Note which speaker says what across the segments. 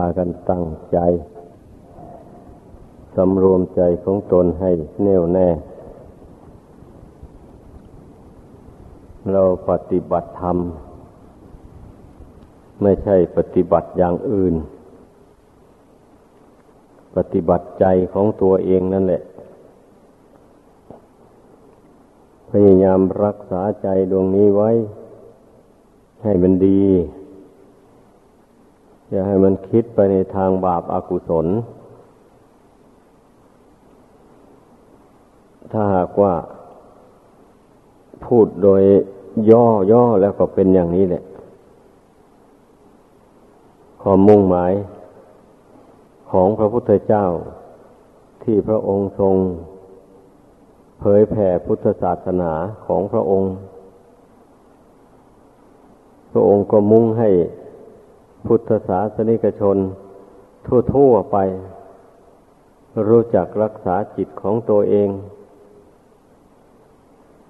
Speaker 1: พากันตั้งใจสำรวมใจของตนให้แน่วแน่ เราปฏิบัติธรรม ไม่ใช่ปฏิบัติอย่างอื่น ปฏิบัติใจของตัวเองนั่นแหละ พยายามรักษาใจดวงนี้ไว้ ให้มันดี อย่าให้มันคิดไปในทางบาปอากุศล ถ้าหากว่า พูดโดยย่อย่อแล้วก็เป็นอย่างนี้แหละความมุ่งหมาย ของพระพุทธเจ้า ที่พระองค์ทรง เผยแผ่พุทธศาสนาของพระองค์ พระองค์ก็มุ่งให้ พุทธศาสนิกชน ทั่วๆไป รู้จักรักษาจิตของตัวเอง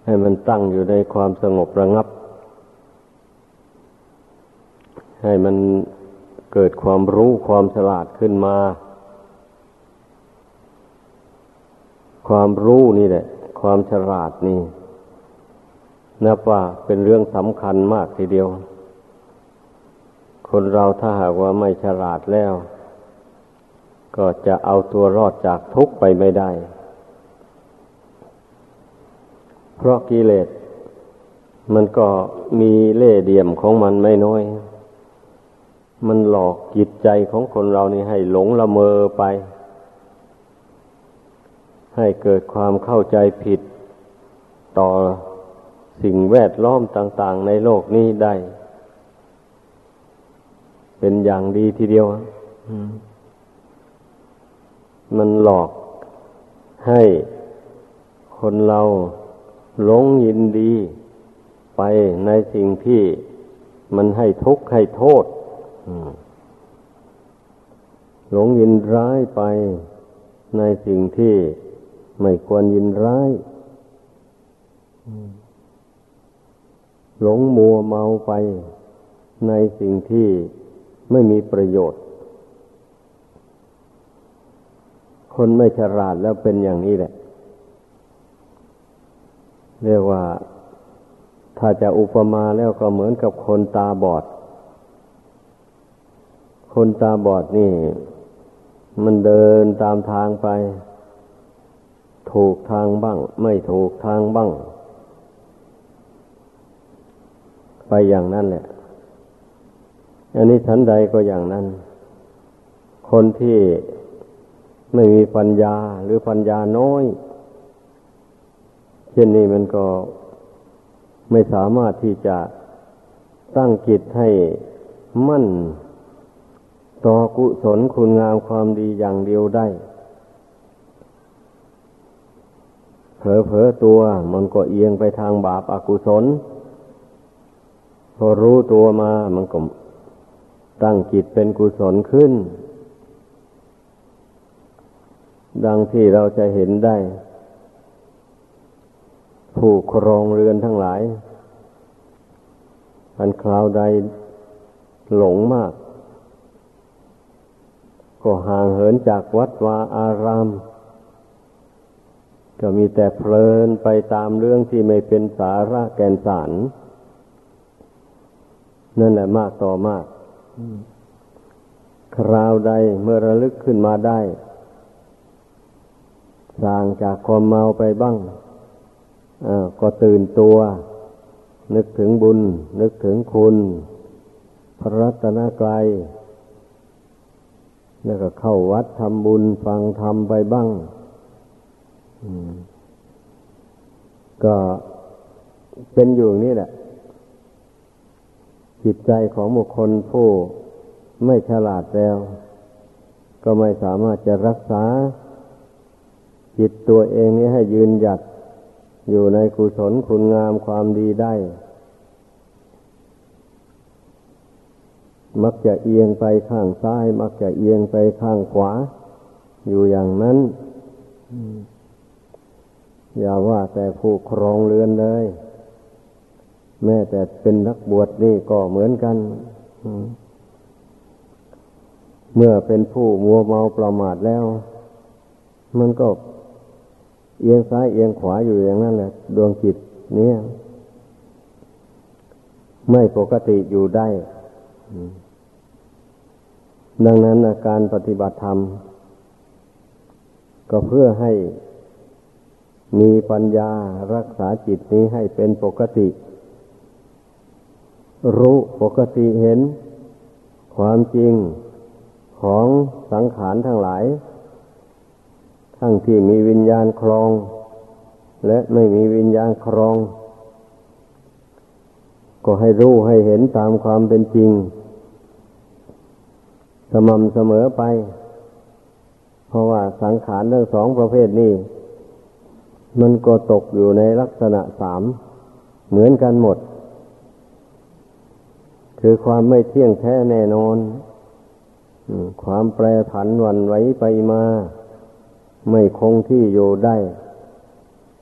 Speaker 1: ให้มันตั้งอยู่ในความสงบระงับ ให้มันเกิดความรู้ความฉลาดขึ้นมา ความรู้นี่แหละ ความฉลาดนี่นับว่าเป็นเรื่องสำคัญมากทีเดียว คนเราถ้าหากว่าไม่ฉลาดแล้ว ก็จะเอาตัวรอดจากทุกข์ไปไม่ได้ เพราะกิเลสมันก็มีเล่ห์เดี่ยมของมันไม่น้อย มันหลอกจิตใจของคนเรานี่ให้หลงละเมอไป ให้เกิดความเข้าใจผิดต่อสิ่งแวดล้อมต่าง ๆ ในโลกนี้ได้ เป็นอย่างดีทีเดียวมันหลอกให้คนเราหลงยินดี ไปในสิ่งที่มันให้ทุกข์ให้โทษหลงยินร้ายไปในสิ่งที่ไม่ควรยินร้ายหลงมัวเมาไปในสิ่งที่ ไม่มีประโยชน์ คนไม่ฉลาดแล้วเป็นอย่างนี้แหละ เรียกว่าถ้าจะอุปมาแล้วก็เหมือนกับคนตาบอด คนตาบอดนี่ มันเดินตามทางไป ถูกทางบ้าง ไม่ถูกทางบ้าง ไปอย่างนั้นแหละ อันนี้ฉันใดก็อย่างนั้น คนที่ไม่มีปัญญาหรือปัญญาน้อยเช่นนี้มันก็ไม่สามารถที่จะตั้งจิตให้มั่น ต่อกุศลคุณงามความดีอย่างเดียวได้ เผลอๆตัวมันก็เอียงไปทางบาปอากุศล พอรู้ตัวมามันก็ ตั้งจิตเป็นกุศลขึ้น ดังที่เราจะเห็นได้ ผู้ครองเรือนทั้งหลายอันคราวใดหลงมาก ก็ห่างเหินจากวัดวาอาราม ก็มีแต่เพลินไปตามเรื่องที่ไม่เป็นสาระแก่นสาร นั่นแหละมากต่อมาก คราวใดเมื่อระลึกขึ้นมาได้สางจากความเมาไปบ้างก็ตื่นตัว นึกถึงบุญ นึกถึงคุณ พระรัตนกรายแล้วก็เข้าวัดทำบุญฟังธรรมไปบ้างก็เป็นอยู่นี่แหละ จิตใจของบุคคลผู้ไม่ฉลาดแล้ว ก็ไม่สามารถจะรักษา จิตตัวเองนี้ให้ยืนหยัดอยู่ในกุศลคุณงามความดีได้ มักจะเอียงไปข้างซ้าย มักจะเอียงไปข้างขวา อยู่อย่างนั้นอย่าว่าแต่ผู้ครองเรือนเลย แม้แต่เป็นนักบวชนี่ก็เหมือนกัน เมื่อเป็นผู้มัวเมาประมาทแล้ว มันก็เอียงซ้ายเอียงขวาอยู่อย่างนั้นแหละ ดวงจิตนี้ไม่ปกติอยู่ได้ ดังนั้นการปฏิบัติธรรม ก็เพื่อให้มีปัญญารักษาจิตนี้ให้เป็นปกติ รู้ปกติเห็น ความจริงของสังขารทั้งหลาย ทั้งที่มีวิญญาณครอง และไม่มีวิญญาณครอง ก็ให้รู้ให้เห็นตามความเป็นจริง สม่ำเสมอไป เพราะว่าสังขารทั้งสองประเภทนี้ มันก็ตกอยู่ในลักษณะสามเหมือนกันหมด คือความไม่เที่ยงแท้แน่นอนความแปรผันวันไหวไปมา ไม่คงที่อยู่ได้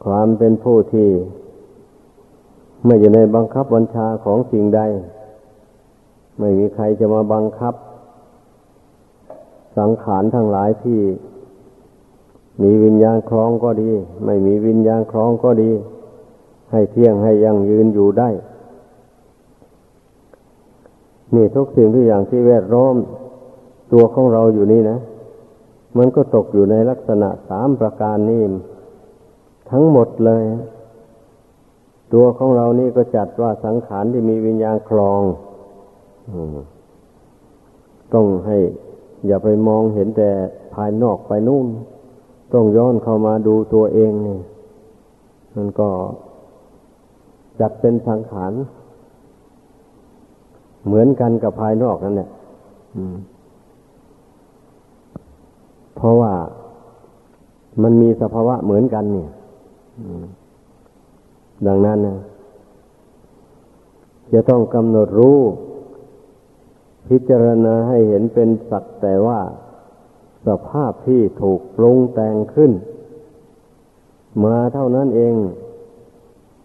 Speaker 1: ความเป็นผู้ที่ ไม่อยู่ในบังคับบัญชาของสิ่งใด ไม่มีใครจะมาบังคับ สังขารทั้งหลายที่ มีวิญญาณครองก็ดี ไม่มีวิญญาณครองก็ดี ให้เที่ยงให้ยั่งยืนอยู่ได้ นี่ทุกสิ่งทุกอย่างที่แวดล้อมตัวของเราอยู่นี่นะ มันก็ตกอยู่ในลักษณะสามประการนี้ทั้งหมดเลย ตัวของเรานี่ก็จัดว่าสังขารที่มีวิญญาณคลองต้องให้ อย่าไปมองเห็นแต่ภายนอกไปนู่น ต้องย้อนเข้ามาดูตัวเองนี่มันก็จัดเป็นสังขาร เหมือนกันกับภายนอกนั่นแหละเพราะว่ามันมีสภาวะเหมือนกันเนี่ยดังนั้นนะจะต้องกำหนดรู้ พิจารณาให้เห็นเป็นสักแต่ว่า สภาพที่ถูกปรุงแต่งขึ้น มาเท่านั้นเอง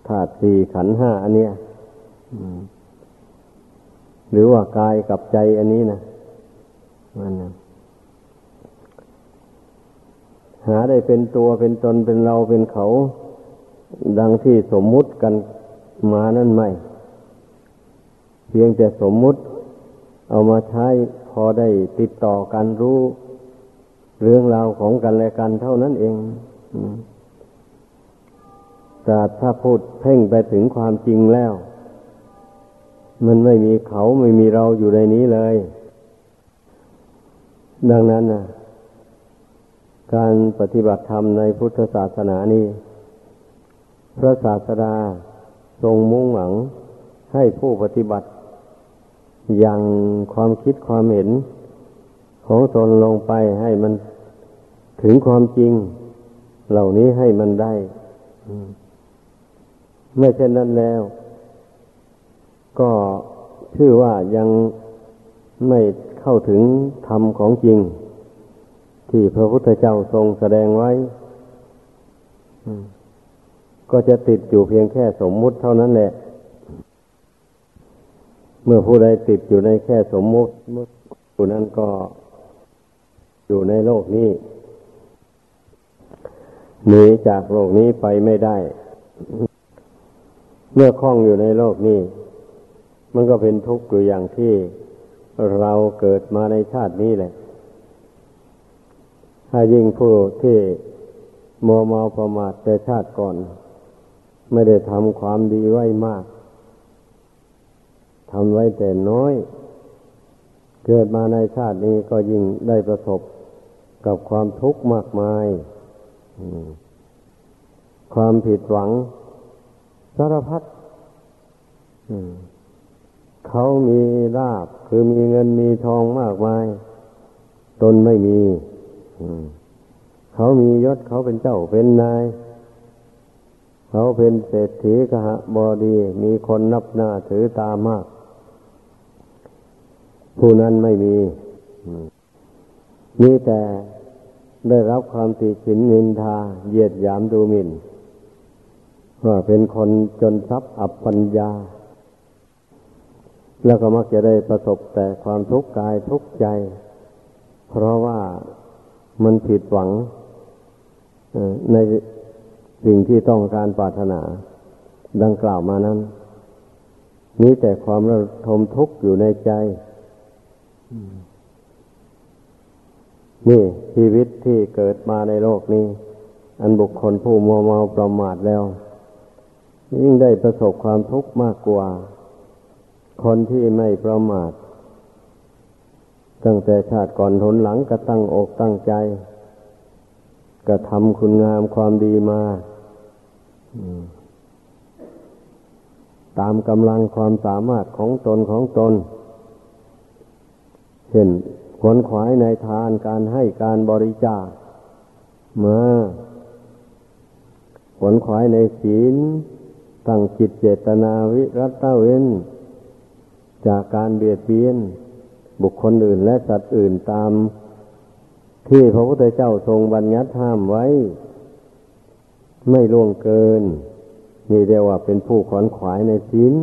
Speaker 1: ธาตุสี่ขันห้าอันเนี้ย หรือว่ากายกับใจอันนี้นะมันนะหาได้เป็นตัวเป็นตนเป็นเราเป็นเขา ดังที่สมมุติกันมานั่นไม่ เพียงแต่สมมุติ เอามาใช้พอได้ติดต่อกันรู้ เรื่องราวของกันและกันเท่านั้นเองแต่ถ้าพูดเพ่งไปถึงความจริงแล้ว มันไม่มีเขาไม่มีเราอยู่ในนี้เลย ดังนั้นนะการปฏิบัติธรรมในพุทธศาสนานี้ พระศาสดาทรงมุ่งหวังให้ผู้ปฏิบัติยังความคิดความเห็นของตนลงไปให้มันถึงความจริง เหล่านี้ให้มันได้ ไม่เช่นนั้นแล้ว ก็ชื่อว่ายังไม่เข้าถึงธรรมของจริง ที่พระพุทธเจ้าทรงแสดงไว้ ก็จะติดอยู่เพียงแค่สมมุติเท่านั้นแหละ เมื่อผู้ใดติดอยู่ในแค่สมมุติผู้นั้นก็อยู่ในโลกนี้หนีจากโลกนี้ไปไม่ได้ เมื่อคล้องอยู่ในโลกนี้ มันก็เป็นทุกข์อยู่อย่างที่เราเกิดมาในชาตินี้แหละ ถ้ายิ่งผู้ที่มัวเมาประมาทแต่ชาติก่อน ไม่ได้ทำความดีไว้มากทำไว้แต่น้อย เกิดมาในชาตินี้ก็ยิ่งได้ประสบกับความทุกข์มากมาย ความผิดหวังสารพัด เขามีลาบคือมีเงินมีทองมากมาย ตนไม่มีเขามียศเขาเป็นเจ้าเป็นนาย เขาเป็นเศรษฐีกะบดี มีคนนับหน้าถือตามาก ผู้นั้นไม่มีมีแต่ได้รับความติฉินนินทา เหยียดหยามดูหมิน่นว่าเป็นคนจนทรัพย์อับปัญญา แล้วก็มักจะได้ประสบแต่ความทุกข์กายทุกข์ใจ เพราะว่ามันผิดหวังในสิ่งที่ต้องการปรารถนา ดังกล่าวมานั้น มีแต่ความระทมทุกข์อยู่ในใจ นี่ชีวิตที่เกิดมาในโลกนี้ อันบุคคลผู้มัวเมาประมาทแล้ว ยิ่งได้ประสบความทุกข์มากกว่า คนที่ไม่ประมาท ตั้งแต่ชาติก่อนทนหลังก็ตั้งอกตั้งใจกระทำคุณงามความดีมาตามกำลังความสามารถของตนของตน เช่นขวนขวายในทานการให้การบริจาคมาขวนขวายในศีลตั้งจิตเจตนาวิรัตเว้น จากการเบียดเบียนบุคคลอื่นและสัตว์อื่นตาม ที่พระพุทธเจ้าทรงบัญญัติห้ามไว้ ไม่ล่วงเกิน นี่เรียกว่าเป็นผู้ขวนขวายในศีล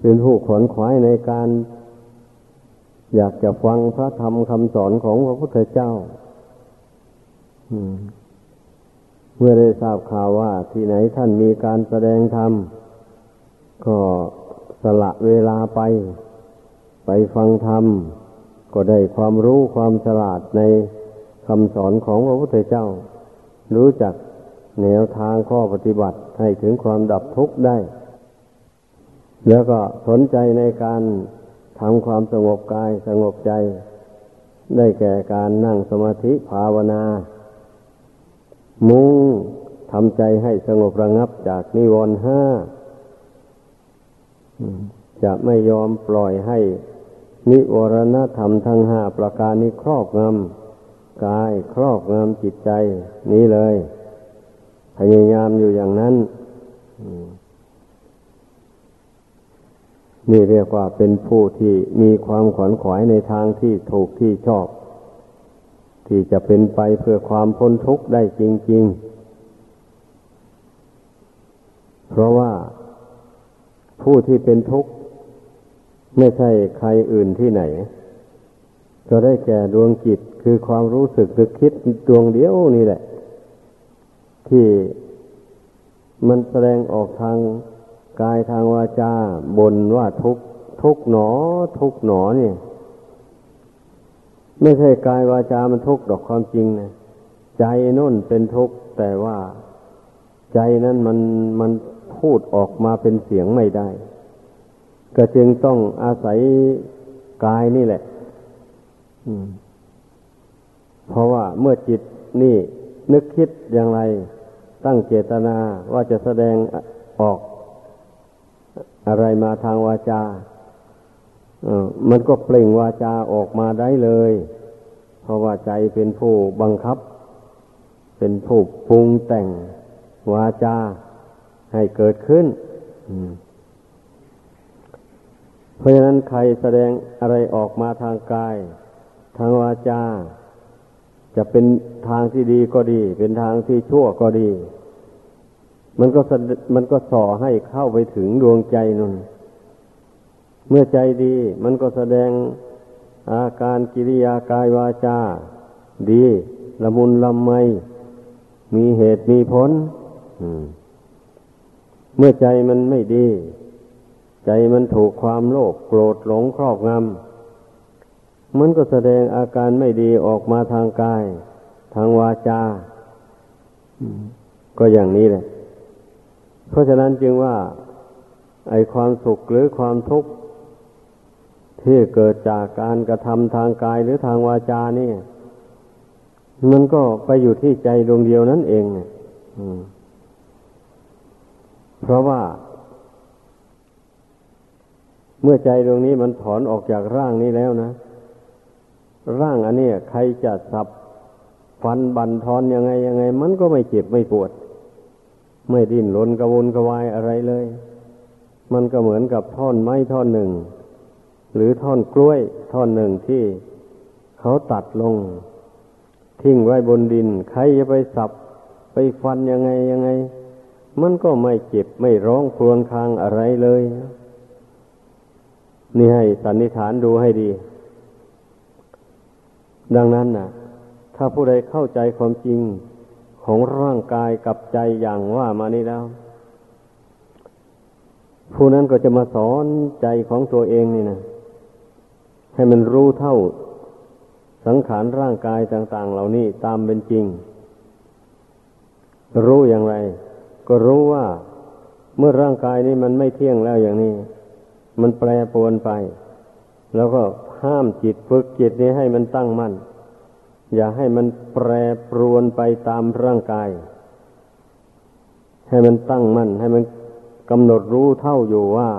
Speaker 1: เป็นผู้ขวนขวายในการ อยากจะฟังพระธรรมคำสอนของพระพุทธเจ้าเมื่อได้ทราบข่าวว่าที่ไหนท่านมีการแสดงธรรมก็ ละเวลาไป ไปฟังธรรม ก็ได้ความรู้ความฉลาดในคำสอนของพระพุทธเจ้า รู้จักแนวทางข้อปฏิบัติให้ถึงความดับทุกข์ได้ แล้วก็สนใจในการทำความสงบกายสงบใจ ได้แก่การนั่งสมาธิภาวนา มุ่งทำใจให้สงบระงับจากนิวรณ์ห้า จะไม่ยอมปล่อยให้ นิวรณธรรมทั้งห้าประการนี้ครอบงำกายครอบงำจิตใจ นี้เลย พยายามอยู่อย่างนั้นนี่เรียกว่าเป็นผู้ที่มีความขวนขวายในทางที่ถูกที่ชอบ ที่จะเป็นไปเพื่อความพ้นทุกข์ได้จริง ๆ เพราะว่า ผู้ที่เป็นทุกข์ไม่ใช่ใครอื่นที่ไหน ก็ได้แก่ดวงจิตคือความรู้สึกนึกคิดดวงเดียวนี่แหละ ที่มันแสดงออกทางกายทางวาจาบนว่าทุกทุกหนอ ทุกหนอเนี่ย ไม่ใช่กายวาจามันทุกข์ดอกความจริงนะใจนุ่นเป็นทุกข์แต่ว่าใจนั้นมันมัน พูดออกมาเป็นเสียงไม่ได้ ก็จึงต้องอาศัยกายนี่แหละเพราะว่าเมื่อจิตนี่นึกคิดอย่างไร ตั้งเจตนาว่าจะแสดงออก อะไรมาทางวาจามันก็เปล่งวาจาออกมาได้เลย เพราะว่าใจเป็นผู้บังคับ เป็นผู้ปรุงแต่งวาจา ให้เกิดขึ้นเพราะฉะนั้นใครแสดงอะไรออกมาทางกาย ทางวาจา จะเป็นทางที่ดีก็ดี เป็นทางที่ชั่วก็ดี มันก็มันก็ส่อให้เข้าไปถึงดวงใจนั่นเมื่อใจดี มันก็แสดงอาการกิริยากายวาจา ดีละมุนลำไม มีเหตุมีผล เมื่อใจมันไม่ดี ใจมันถูกความโลภโกรธหลงครอบงำมันก็แสดงอาการไม่ดีออกมาทางกาย ทางวาจา ก็อย่างนี้แหละ เพราะฉะนั้นจึงว่า ไอความสุขหรือความทุกข์ที่เกิดจากการกระทำทางกายหรือทางวาจานี่มันก็ไปอยู่ที่ใจดวงเดียวนั่นเอง เพราะว่า เมื่อใจดวงนี้มันถอนออกจากร่างนี้แล้วนะ ร่างอันนี้ใครจะสับฟันบันทอนยังไงยังไง มันก็ไม่เจ็บไม่ปวด ไม่ดิ้นรนกระวนกระวายอะไรเลย มันก็เหมือนกับท่อนไม้ท่อนหนึ่ง หรือท่อนกล้วยท่อนหนึ่งที่เขาตัดลง ทิ้งไว้บนดิน ใครจะไปสับไปฟันยังไงยังไง มันก็ไม่เจ็บไม่ร้องครวญครางอะไรเลย นี่ให้สันนิษฐานดูให้ดี ดังนั้นนะถ้าผู้ใดเข้าใจความจริงของร่างกายกับใจอย่างว่ามานี้แล้ว ผู้นั้นก็จะมาสอนใจของตัวเองนี่นะให้มันรู้เท่าสังขารร่างกายต่าง ๆ เหล่านี้ตามเป็นจริง รู้อย่างไร ก็รู้ว่าเมื่อร่างกายนี้มันไม่เที่ยงแล้วอย่างนี้ มันแปรปรวนไป แล้วก็ห้ามจิตฝึกจิตนี้ให้มันตั้งมั่น อย่าให้มันแปรปรวนไปตามร่างกาย ให้มันตั้งมั่น ให้มันกำหนดรู้เท่าอยู่ว่า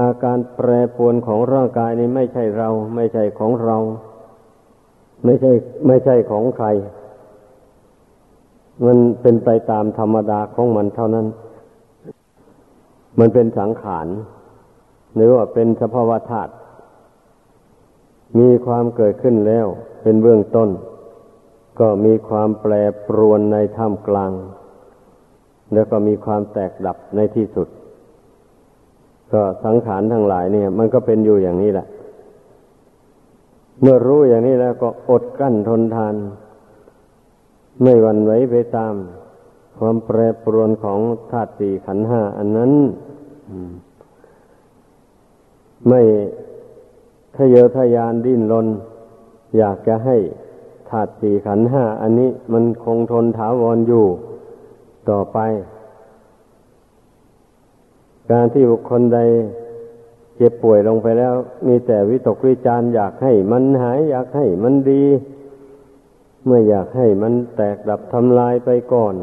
Speaker 1: อาการแปรปรวนของร่างกายนี้ไม่ใช่เรา ไม่ใช่ของเรา ไม่ใช่ ไม่ใช่ของใคร มันเป็นไปตามธรรมดาของมันเท่านั้น มันเป็นสังขารหรือว่าเป็นสภาวะธาตุมีความเกิดขึ้นแล้ว เป็นเบื้องต้น ก็มีความแปรปรวนในท่ามกลาง แล้วก็มีความแตกดับในที่สุด ก็สังขารทั้งหลายเนี่ย มันก็เป็นอยู่อย่างนี้แหละ เมื่อรู้อย่างนี้แล้วก็อดกั้นทนทาน ไม่หวั่นไหวไปตาม ความแปรปรวนของธาตุสี่ขันห้าอันนั้นไม่ทะเยอทะยานดิ้นรนอยากจะให้ธาตุสี่ขันห้าอันนี้มันคงทนถาวรอยู่ต่อไป การที่บุคคลใดเจ็บป่วยลงไปแล้ว มีแต่วิตกวิจารอยากให้มันหาย อยากให้มันดี เมื่ออยากให้มันแตกดับทำลายไปก่อน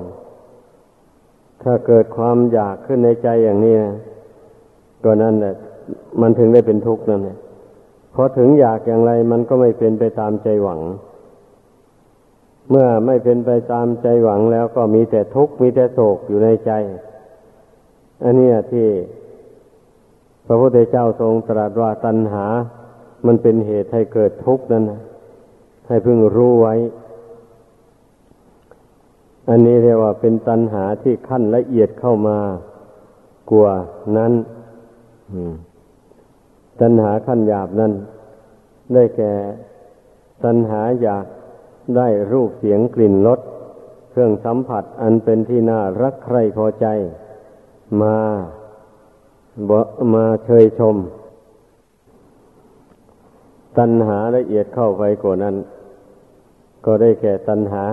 Speaker 1: ถ้าเกิดความอยากขึ้นในใจอย่างนี้นะก็นั่นแหละมันถึงได้เป็นทุกข์นั่นแหละพอถึงอยากอย่างไรมันก็ไม่เป็นไปตามใจหวัง เมื่อไม่เป็นไปตามใจหวังแล้วก็มีแต่ทุกข์มีแต่โศกอยู่ในใจ อันนี้ที่พระพุทธเจ้าทรงตรัสว่าตัณหา มันเป็นเหตุให้เกิดทุกข์นั้นนะให้พึงรู้ไว้ อันนี้เรียกว่าเป็นตัณหาที่ขั้นละเอียดเข้ามากลัวนั้นตัณหาขั้นหยาบนั้น ได้แก่ตัณหาอยากได้รูปเสียงกลิ่นรสเครื่องสัมผัสอันเป็นที่น่ารักใคร่พอใจ มาบมาเชยชม ตัณหาละเอียดเข้าไปกว่านั้น ก็ได้แก่ตัณหา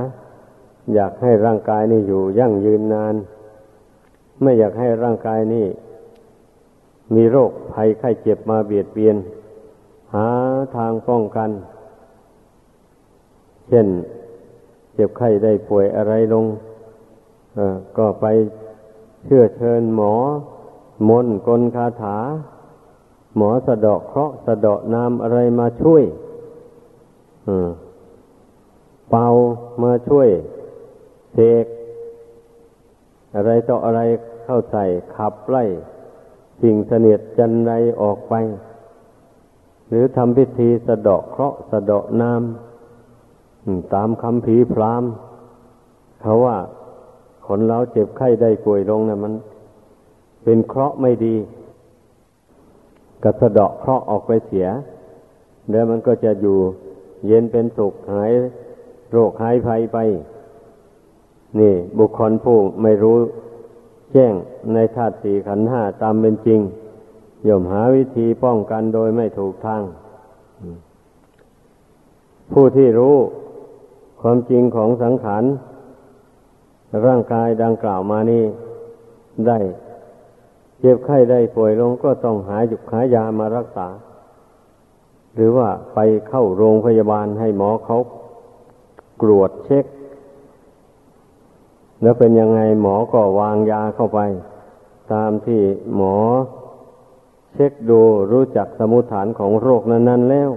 Speaker 1: อยากให้ร่างกายนี้อยู่ยั่งยืนนาน ไม่อยากให้ร่างกายนี้มีโรคภัยไข้เจ็บมาเบียดเบียน หาทางป้องกัน เช่น เจ็บไข้ได้ป่วยอะไรลงก็ไปเชื่อเชิญหมอ มนกลคาถา หมอสะดอกเคราะห์สะดอกนามอะไรมาช่วยเป่ามาช่วย เสกอะไรต่ออะไรเข้าใส่ขับไล่สิ่งเสนียดจันไรออกไป หรือทำพิธีสะเดาะเคราะห์สะเดาะน้ำตามคำผีพรามเขาว่าคนเราเจ็บไข้ได้ป่วยลงนะมัน เป็นเคราะห์ไม่ดีก็สะเดาะเคราะห์ออกไปเสียเดี๋ยวมันก็จะอยู่เย็นเป็นสุขหายโรคหายภัยไป นี่ บุคคลผู้ไม่รู้แจ้งในธาตุสี่ขันห้าตามเป็นจริงย่อมหาวิธีป้องกันโดยไม่ถูกทาง ผู้ที่รู้ความจริงของสังขารร่างกายดังกล่าวมานี้ได้เจ็บไข้ได้ป่วยลงก็ต้องหาหยุกหายามารักษา หรือว่าไปเข้าโรงพยาบาลให้หมอเขากรวดเช็ค แล้วเป็นยังไงหมอก็วางยาเข้าไป ตามที่หมอ เช็คดูรู้จักสมุฐฐานของโรคนั้น ๆ แล้ว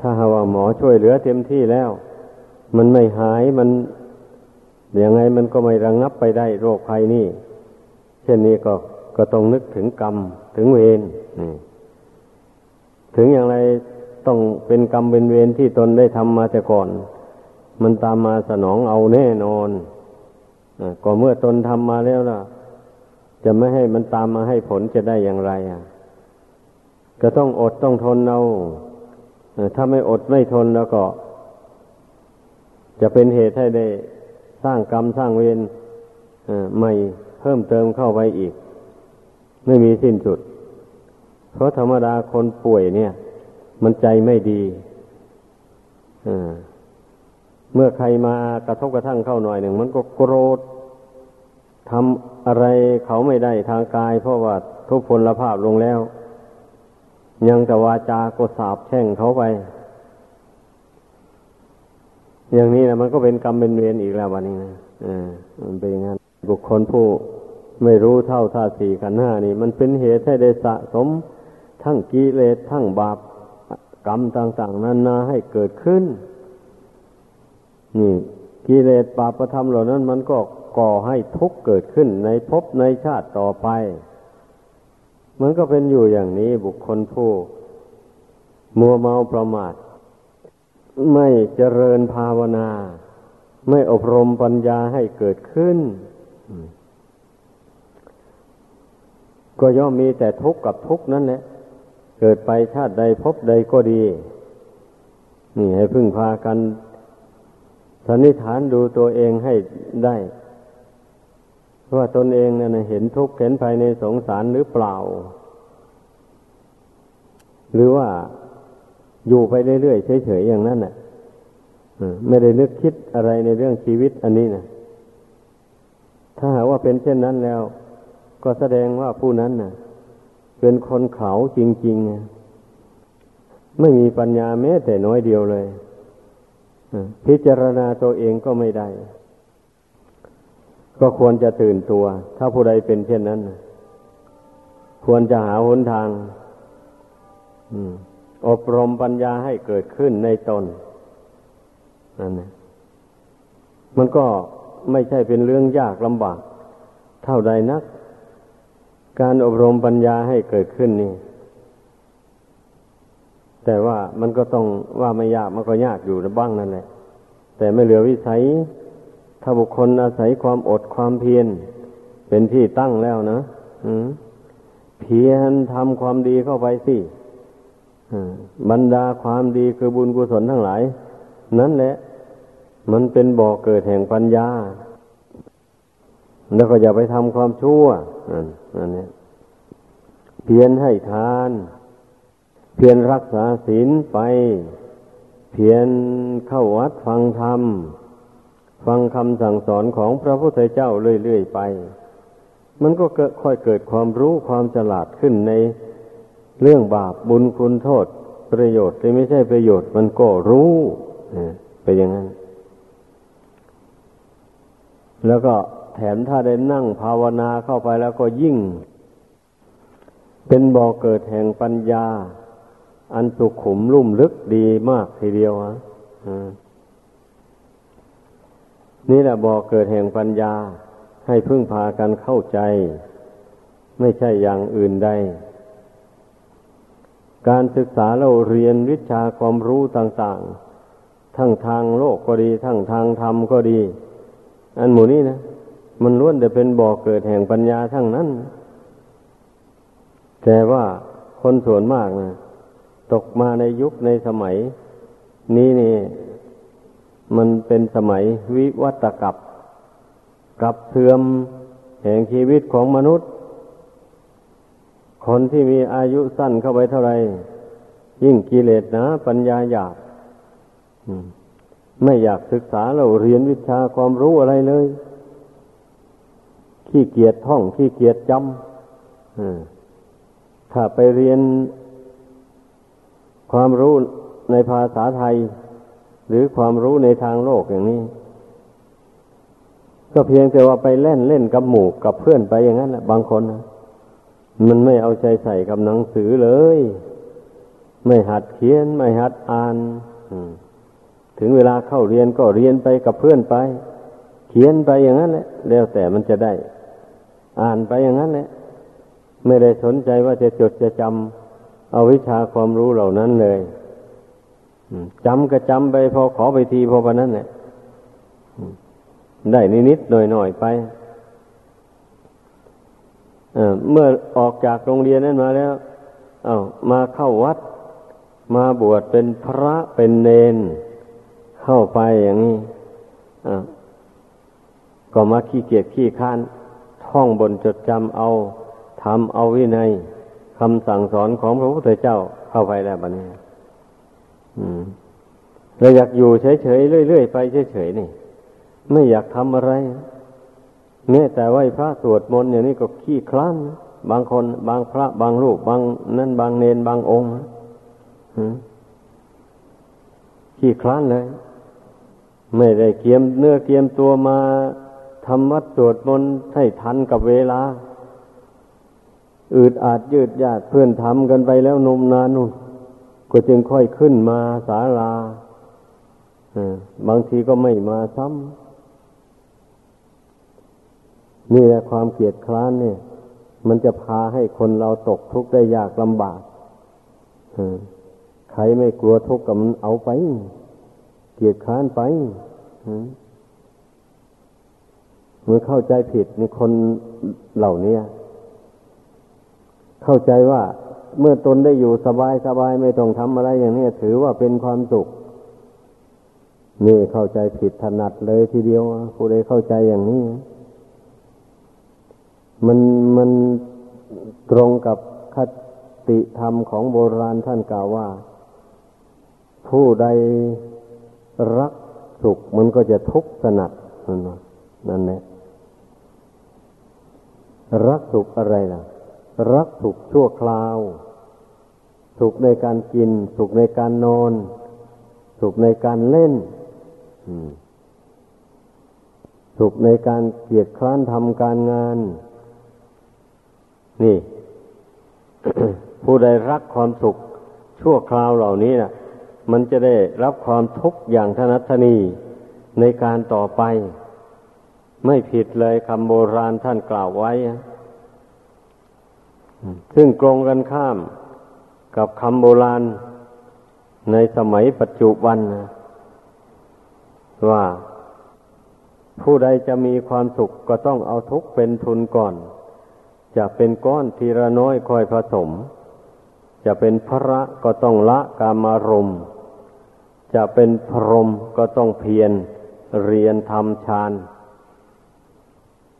Speaker 1: ถ้าหาว่าหมอช่วยเหลือเต็มที่แล้ว มันไม่หายมันยังไงมันก็ไม่ระงงับไปได้โรคภัยนี่ เช่นนี้ก็ก็ต้องนึกถึงกรรมถึงเวรถึงอย่างไรต้องเป็นกรรมเป็นเวรที่ตนได้ทำมาแต่ก่อน มันตามมาสนองเอาแน่นอนก็เมื่อตนทำมาแล้วล่ะ จะไม่ให้มันตามมาให้ผลจะได้อย่างไรอะ ก็ต้องอดต้องทนเอาถ้าไม่อดไม่ทนแล้วก็ จะเป็นเหตุให้ได้สร้างกรรมสร้างเวรใหม่เพิ่มเติมเข้าไปอีก ไม่มีสิ้นสุด เพราะธรรมดาคนป่วยเนี่ย มันใจไม่ดีเมื่อใครมากระทบกระทั่งเข้าหน่อยหนึ่ง มันก็โกรธทำอะไรเขาไม่ได้ทางกาย เพราะว่าทุกพลภาพลงแล้ว ยังแต่วาจาก็สาบแช่งเขาไป อย่างนี้นะมันก็เป็นกรรมเป็นเวรอีกแล้ววันนี้นะอ่ามันเป็นอย่างนั้นบุคคลผู้ไม่รู้เท่าท่าสี่ขันห้านี่ มันเป็นเหตุให้ได้สะสม ทั้งกิเลสทั้งบาปกรรมต่าง ๆนั้นนาให้เกิดขึ้น นี่กิเลสบาปธรรมเหล่านั้น มันก็ก่อให้ทุกข์เกิดขึ้นในภพในชาติต่อไป มันก็เป็นอยู่อย่างนี้บุคคลผู้ มัวเมาประมาท ไม่เจริญภาวนา ไม่อบรมปัญญาให้เกิดขึ้น ก็ย่อมมีแต่ทุกข์กับทุกข์นั่นแหละเกิดไปชาติใดพบใดก็ดี นี่ให้พึ่งพากัน สันนิษฐานดูตัวเองให้ได้ว่าตนเองเนี่ยเห็นทุกข์เห็นภายในสงสารหรือเปล่า หรือว่าอยู่ไปเรื่อยๆเฉยๆอย่างนั้นน่ะไม่ได้นึกคิดอะไรในเรื่องชีวิตอันนี้นะถ้าหากว่าเป็นเช่นนั้นแล้ว ก็แสดงว่าผู้นั้นน่ะ เป็นคนเขาจริงๆ ไม่มีปัญญาแม้แต่น้อยเดียวเลย พิจารณาตัวเองก็ไม่ได้ ก็ควรจะตื่นตัว ถ้าผู้ใดเป็นเช่นนั้น ควรจะหาหนทางอบรมปัญญาให้เกิดขึ้นในตนนั่นนะมันก็ไม่ใช่เป็นเรื่องยากลำบาก เท่าใดนัก การอบรมปัญญาให้เกิดขึ้นนี่ แต่ว่ามันก็ต้องว่าไม่ยากมันก็ยากอยู่บ้างนั่นแหละ แต่ไม่เหลือวิสัย ถ้าบุคคลอาศัยความอดความเพียรเป็นที่ตั้งแล้วนะเพียรทำความดีเข้าไปสิบรรดาความดีคือบุญกุศลทั้งหลาย นั่นแหละ มันเป็นบ่อเกิดแห่งปัญญา แล้วก็อย่าไปทำความชั่วนั่นนี่เพียรให้ทาน เพียรรักษาศีลไป เพียรเข้าวัดฟังธรรม ฟังคำสั่งสอนของพระพุทธเจ้าเรื่อยๆไป มันก็เกิดค่อยเกิดความรู้ความฉลาดขึ้นในเรื่องบาปบุญคุณโทษ ประโยชน์ที่ไม่ใช่ประโยชน์มันก็รู้ไปอย่างนั้น แล้วก็แถมถ้าได้นั่งภาวนาเข้าไปแล้วก็ยิ่ง เป็นบ่อเกิดแห่งปัญญา อันสุขุมลุ่มลึกดีมากทีเดียวอะนี่แหละบอกเกิดแห่งปัญญา ให้พึ่งพากันเข้าใจ ไม่ใช่อย่างอื่นใด การศึกษาเราเรียนวิชาความรู้ต่างๆ ทั้งทางโลกก็ดี ทั้งทางธรรมก็ดี อันหมู่นี้นะ มันล้วนแต่เป็นบ่อเกิดแห่งปัญญาทั้งนั้น แต่ว่าคนส่วนมากนะ ตกมาในยุคในสมัย นี้นี่ มันเป็นสมัยวิวัตกับกับเสื่อมแห่งชีวิตของมนุษย์ คนที่มีอายุสั้นเข้าไปเท่าไรยิ่งกิเลสนะ ปัญญาหยาบไม่อยากศึกษาเราเรียนวิชาความรู้อะไรเลย ขี้เกียจท่องขี้เกียจจำถ้าไปเรียน ความรู้ในภาษาไทย หรือความรู้ในทางโลกอย่างนี้ ก็เพียงแต่ว่าไปเล่นเล่นกับหมู่กับเพื่อนไปอย่างนั้นแหละบางคนนะมันไม่เอาใจใส่กับหนังสือเลย ไม่หัดเขียน ไม่หัดอ่านถึงเวลาเข้าเรียนก็เรียนไปกับเพื่อนไป เขียนไปอย่างนั้นแหละ แล้วแต่มันจะได้ อ่านไปอย่างนั้นแหละ ไม่ได้สนใจว่าจะจดจะจำ เอาวิชาความรู้เหล่านั้นเลยจำก็จำไปพอขอไปทีพอปนั้นเนี่ยได้นิดๆหน่อยๆไปเมื่อออกจากโรงเรียนนั้นมาแล้ว เอา้ามาเข้าวัด มาบวชเป็นพระเป็นเนน เข้าไปอย่างนี้ก็มาขี้เกียจขี้ค้าน ท่องบนจดจำเอาทำเอาวินัย คำสั่งสอนของพระพุทธเจ้าเข้าไปแล้วบัดนี้เราอยากอยู่เฉยๆเรื่อยๆไปเฉยๆนี่ ไม่อยากทำอะไรเนี่ยแต่ไหวพระสวดมนต์อย่างนี้ก็ขี้คลานบางคนบางพระบางรูป บางนั่นบางเนนบางองค์ขี้คลานเลย ไม่ได้เกียมเนื้อเกียมตัวมาทำวัดสวดมนต์ให้ทันกับเวลา อืดอาจยืดยาดเพื่อนทำกันไปแล้วนมนานนู่นก็จึงค่อยขึ้นมาศาลาบางทีก็ไม่มาซ้ำนี่แหละความเกียดคร้านเนี่ย มันจะพาให้คนเราตกทุกข์ได้ยากลำบากใครไม่กลัวทุกข์กับมันเอาไป เกียดคร้านไปเมื่อเข้าใจผิดในคนเหล่านี้ เข้าใจว่าเมื่อตนได้อยู่สบายสบายไม่ต้องทำอะไรอย่างนี้ถือว่าเป็นความสุข นี่เข้าใจผิดถนัดเลยทีเดียวผู้ใดเข้าใจอย่างนี้ มันมันตรงกับคติธรรมของโบราณท่านกล่าวว่า ผู้ใดรักสุขมันก็จะทุกข์สนัดนั่นแหละรักสุขอะไรล่ะ รักสุขชั่วคราว สุขในการกิน สุขในการนอน สุขในการเล่นสุขในการเกียรติคร้านทำการงาน นี่ ผู้ใดรักความสุขชั่วคราวเหล่านี้นะมันจะได้รับความทุกข์อย่างทนัทนีในการต่อไป ไม่ผิดเลยคำโบราณท่านกล่าวไว้ ซึ่งตรงกันข้ามกับคำโบราณในสมัยปัจจุบันนะว่าผู้ใดจะมีความสุขก็ต้องเอาทุกข์เป็นทุนก่อน จะเป็นก้อนทีละน้อยค่อยผสม จะเป็นพระก็ต้องละกามารมจะเป็นพรหมก็ต้องเพียรเรียนทำฌาน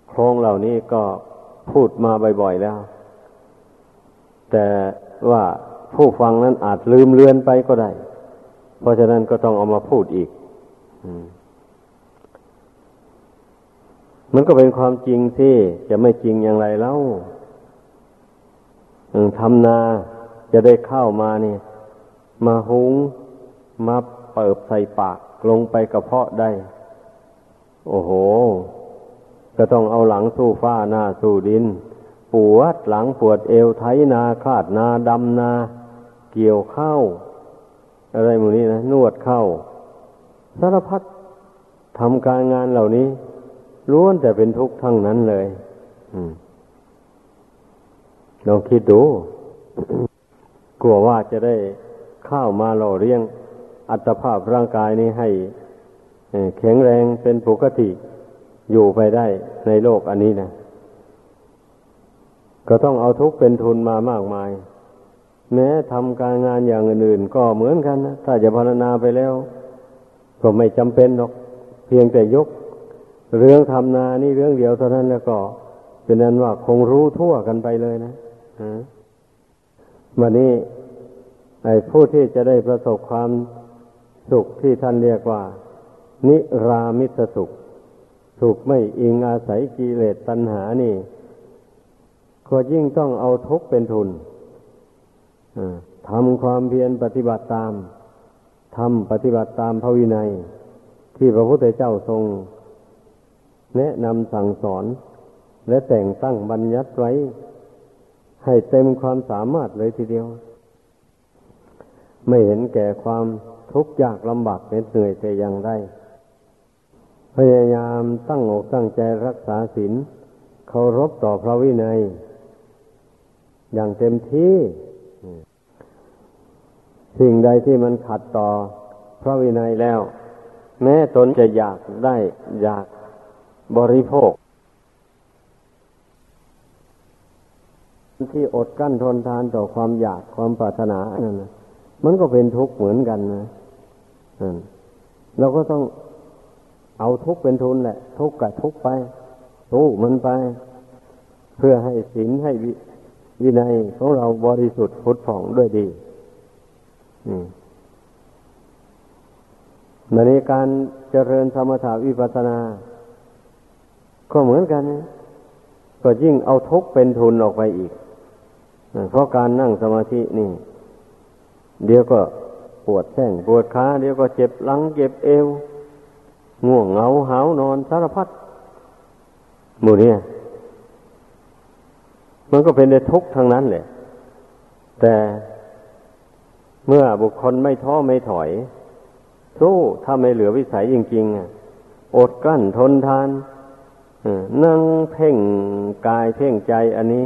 Speaker 1: โครงเหล่านี้ก็พูดมาบ่อยๆแล้ว แต่ว่าผู้ฟังนั้นอาจลืมเลือนไปก็ได้ เพราะฉะนั้นก็ต้องเอามาพูดอีกมันก็เป็นความจริงที่จะไม่จริงอย่างไรเล่าทำนาจะได้ข้าวมาเนี่ย มาหุงมาเปิบใส่ปากลงไปกระเพาะได้ โอ้โห ก็ต้องเอาหลังสู้ฟ้าหน้าสู้ดิน ปวดหลังปวดเอวไถนาคาดนาดำนา เกี่ยวข้าวอะไรหมูนี้นะนวดเข้าสารพัดทำการงานเหล่านี้ล้วนแต่เป็นทุกข์ทั้งนั้นเลยลองคิดดู กลัวว่าจะได้ข้าวมาหล่อเลี้ยง อัตภาพร่างกายนี้ให้แข็งแรงเป็นปกติอยู่ไปได้ในโลกอันนี้นะ ก็ต้องเอาทุกเป็นทุนมามากมาย แม้ทำการงานอย่างอื่นๆก็เหมือนกันนะถ้าจะพารณาไปแล้ว ก็ไม่จำเป็นหรอก เพียงแต่ยก เรื่องทำนานี่เรื่องเดียวเท่านั้นแล้วก็ เป็นนั้นว่าคงรู้ทั่วกันไปเลยนะวันนี้ไอ้ผู้ที่จะได้ประสบความสุขที่ท่านเรียกว่า นิรามิตสุข สุขไม่อิงอาศัยกิเลสตัณหานี่ ก็ยิ่งต้องเอาทุกข์เป็นทุนทำความเพียรปฏิบัติตามทำปฏิบัติตามพระวินัย ที่พระพุทธเจ้าทรง แนะนำสั่งสอน และแต่งตั้งบัญญัติไว้ ให้เต็มความสามารถเลยทีเดียว ไม่เห็นแก่ความทุกข์ยากลำบากเหน็ดเหนื่อยแต่อย่างใดพยายามตั้งอกตั้งใจรักษาศีลเคารพต่อพระวินัย อย่างเต็มที่ สิ่งใดที่มันขัดต่อพระวินัยแล้ว แม้ตนจะอยากได้อยากบริโภค ที่อดกั้นทนทานต่อความอยากความปรารถนานั่นนะมันก็เป็นทุกข์เหมือนกันนะเราก็ต้องเอาทุกข์เป็นทุนแหละ ทุกข์กับทุกข์ไปสู้มันไป เพื่อให้ศีลให้ วินัยของเราบริสุทธิ์พุทธผ่องด้วยดีในการเจริญธรรมถาวิปัสนา ก็เหมือนกัน ก็ยิ่งเอาทุกเป็นทุนออกไปอีก เพราะการนั่งสมาธินี่ เดี๋ยวก็ปวดแข้งปวดขาเดี๋ยวก็เจ็บหลังเจ็บเอว ง่วงเหงาหาวนอนสารพัดหมู่นี้ มันก็เป็นในทุกข์ทั้งนั้นแหละ แต่เมื่อบุคคลไม่ท้อไม่ถอย สู้ถ้าไม่เหลือวิสัยจริงๆอดกั้นทนทานนั่งเพ่งกายเพ่งใจอันนี้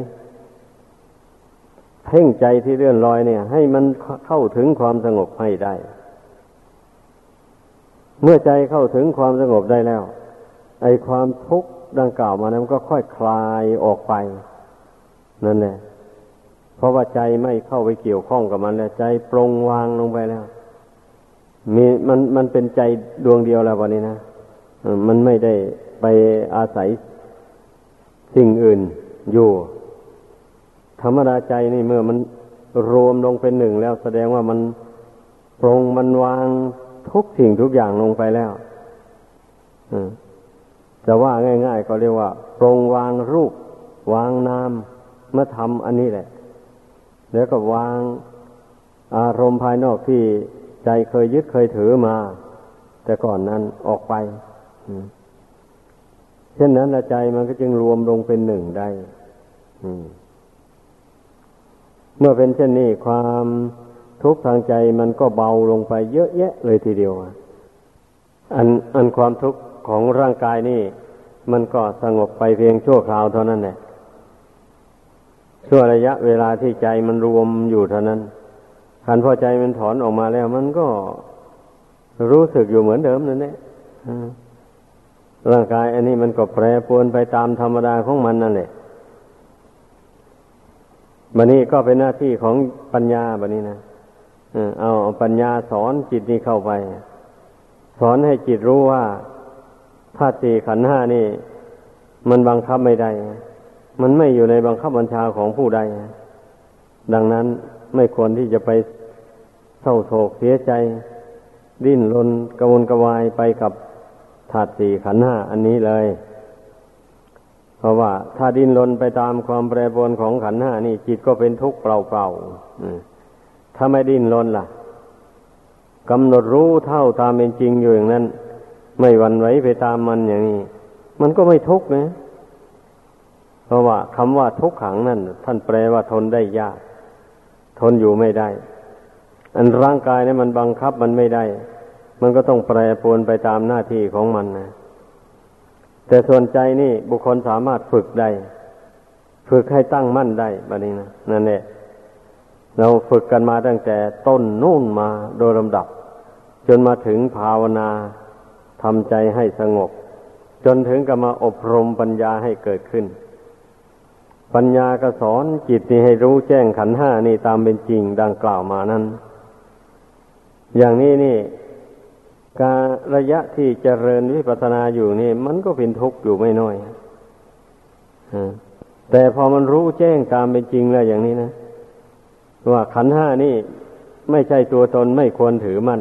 Speaker 1: เพ่งใจที่เลื่อนลอยเนี่ย ให้มันเข้าถึงความสงบให้ได้ เมื่อใจเข้าถึงความสงบได้แล้ว ไอ้ความทุกข์ดังกล่าวมานั้นก็ค่อยคลายออกไป นั่นแหละเพราะว่าใจไม่เข้าไปเกี่ยวข้องกับมันแล้วใจปรงวางลงไปแล้ว มีมันมันเป็นใจดวงเดียวแล้ววันนี้นะมันไม่ได้ไปอาศัยสิ่งอื่นอยู่ ธรรมดาใจนี่เมื่อมันรวมลงเป็นหนึ่งแล้ว แสดงว่ามันปรงมันวางทุกสิ่งทุกอย่างลงไปแล้วจะว่าง่าย ๆ ก็เรียกว่า ปรงวางรูป วางนาม มาทำอันนี้แหละ แล้วก็วางอารมณ์ภายนอกที่ใจเคยยึดเคยถือมา แต่ก่อนนั้นออกไปเช่นนั้นละใจมันก็จึงรวมลงเป็นหนึ่งได้เมื่อเป็นเช่นนี้ความทุกข์ทางใจมันก็เบาลงไปเยอะแยะเลยทีเดียวอันอันความทุกข์ของร่างกายนี่ มันก็สงบไปเพียงชั่วคราวเท่านั้นแหละ ชั่วระยะเวลาที่ใจมันรวมอยู่เท่านั้นขันพอใจมันถอนออกมาแล้ว มันก็รู้สึกอยู่เหมือนเดิมนั่นแหละร่างกาย อันนี้มันก็แปรปรวนไปตามธรรมดาของมันนั่นแหละบันนี้ก็เป็นหน้าที่ของปัญญาบันนี้นะเอาปัญญาสอนจิตนี้เข้าไป สอนให้จิตรู้ว่าธาตุสี่ขันห้านี่ มันบังคับไม่ได้ มันไม่อยู่ในบังคับบัญชาของผู้ใด ดังนั้นไม่ควรที่จะไปเศร้าโศกเสียใจ ดิ้นรนกระวนกระวายไปกับธาตุสี่ขันห้าอันนี้เลย เพราะว่าถ้าดิ้นรนไปตามความแปรปรวนของขันห้านี่ จิตก็เป็นทุกข์เปล่าๆถ้าไม่ดิ้นรนล่ะกำหนดรู้เท่าตามเป็นจริงอยู่อย่างนั้น ไม่หวั่นไหวไปตามมันอย่างนี้ มันก็ไม่ทุกข์นะ ราะว่าคำว่าทุกขังนั่น ท่านแปลว่าทนได้ยาก ทนอยู่ไม่ได้ อันร่างกายเนี่ยมันบังคับมันไม่ได้ มันก็ต้องแปรปรวนไปตามหน้าที่ของมันนะแต่ส่วนใจนี่บุคคลสามารถฝึกได้ ฝึกให้ตั้งมั่นได้แบบนี้นะนั่นแหละเราฝึกกันมาตั้งแต่ต้นนู่นมาโดยลำดับ จนมาถึงภาวนาทำใจให้สงบ จนถึงกับมาอบรมปัญญาให้เกิดขึ้น ปัญญาก็สอนจิตนี่ให้รู้แจ้งขันห้านี่ตามเป็นจริงดังกล่าวมานั้น อย่างนี้นี่ การระยะที่เจริญวิปัสสนาอยู่นี่ มันก็เป็นทุกข์อยู่ไม่น้อยแต่พอมันรู้แจ้งตามเป็นจริงแล้วอย่างนี้นะว่าขันห้านี่ไม่ใช่ตัวตนไม่ควรถือมัน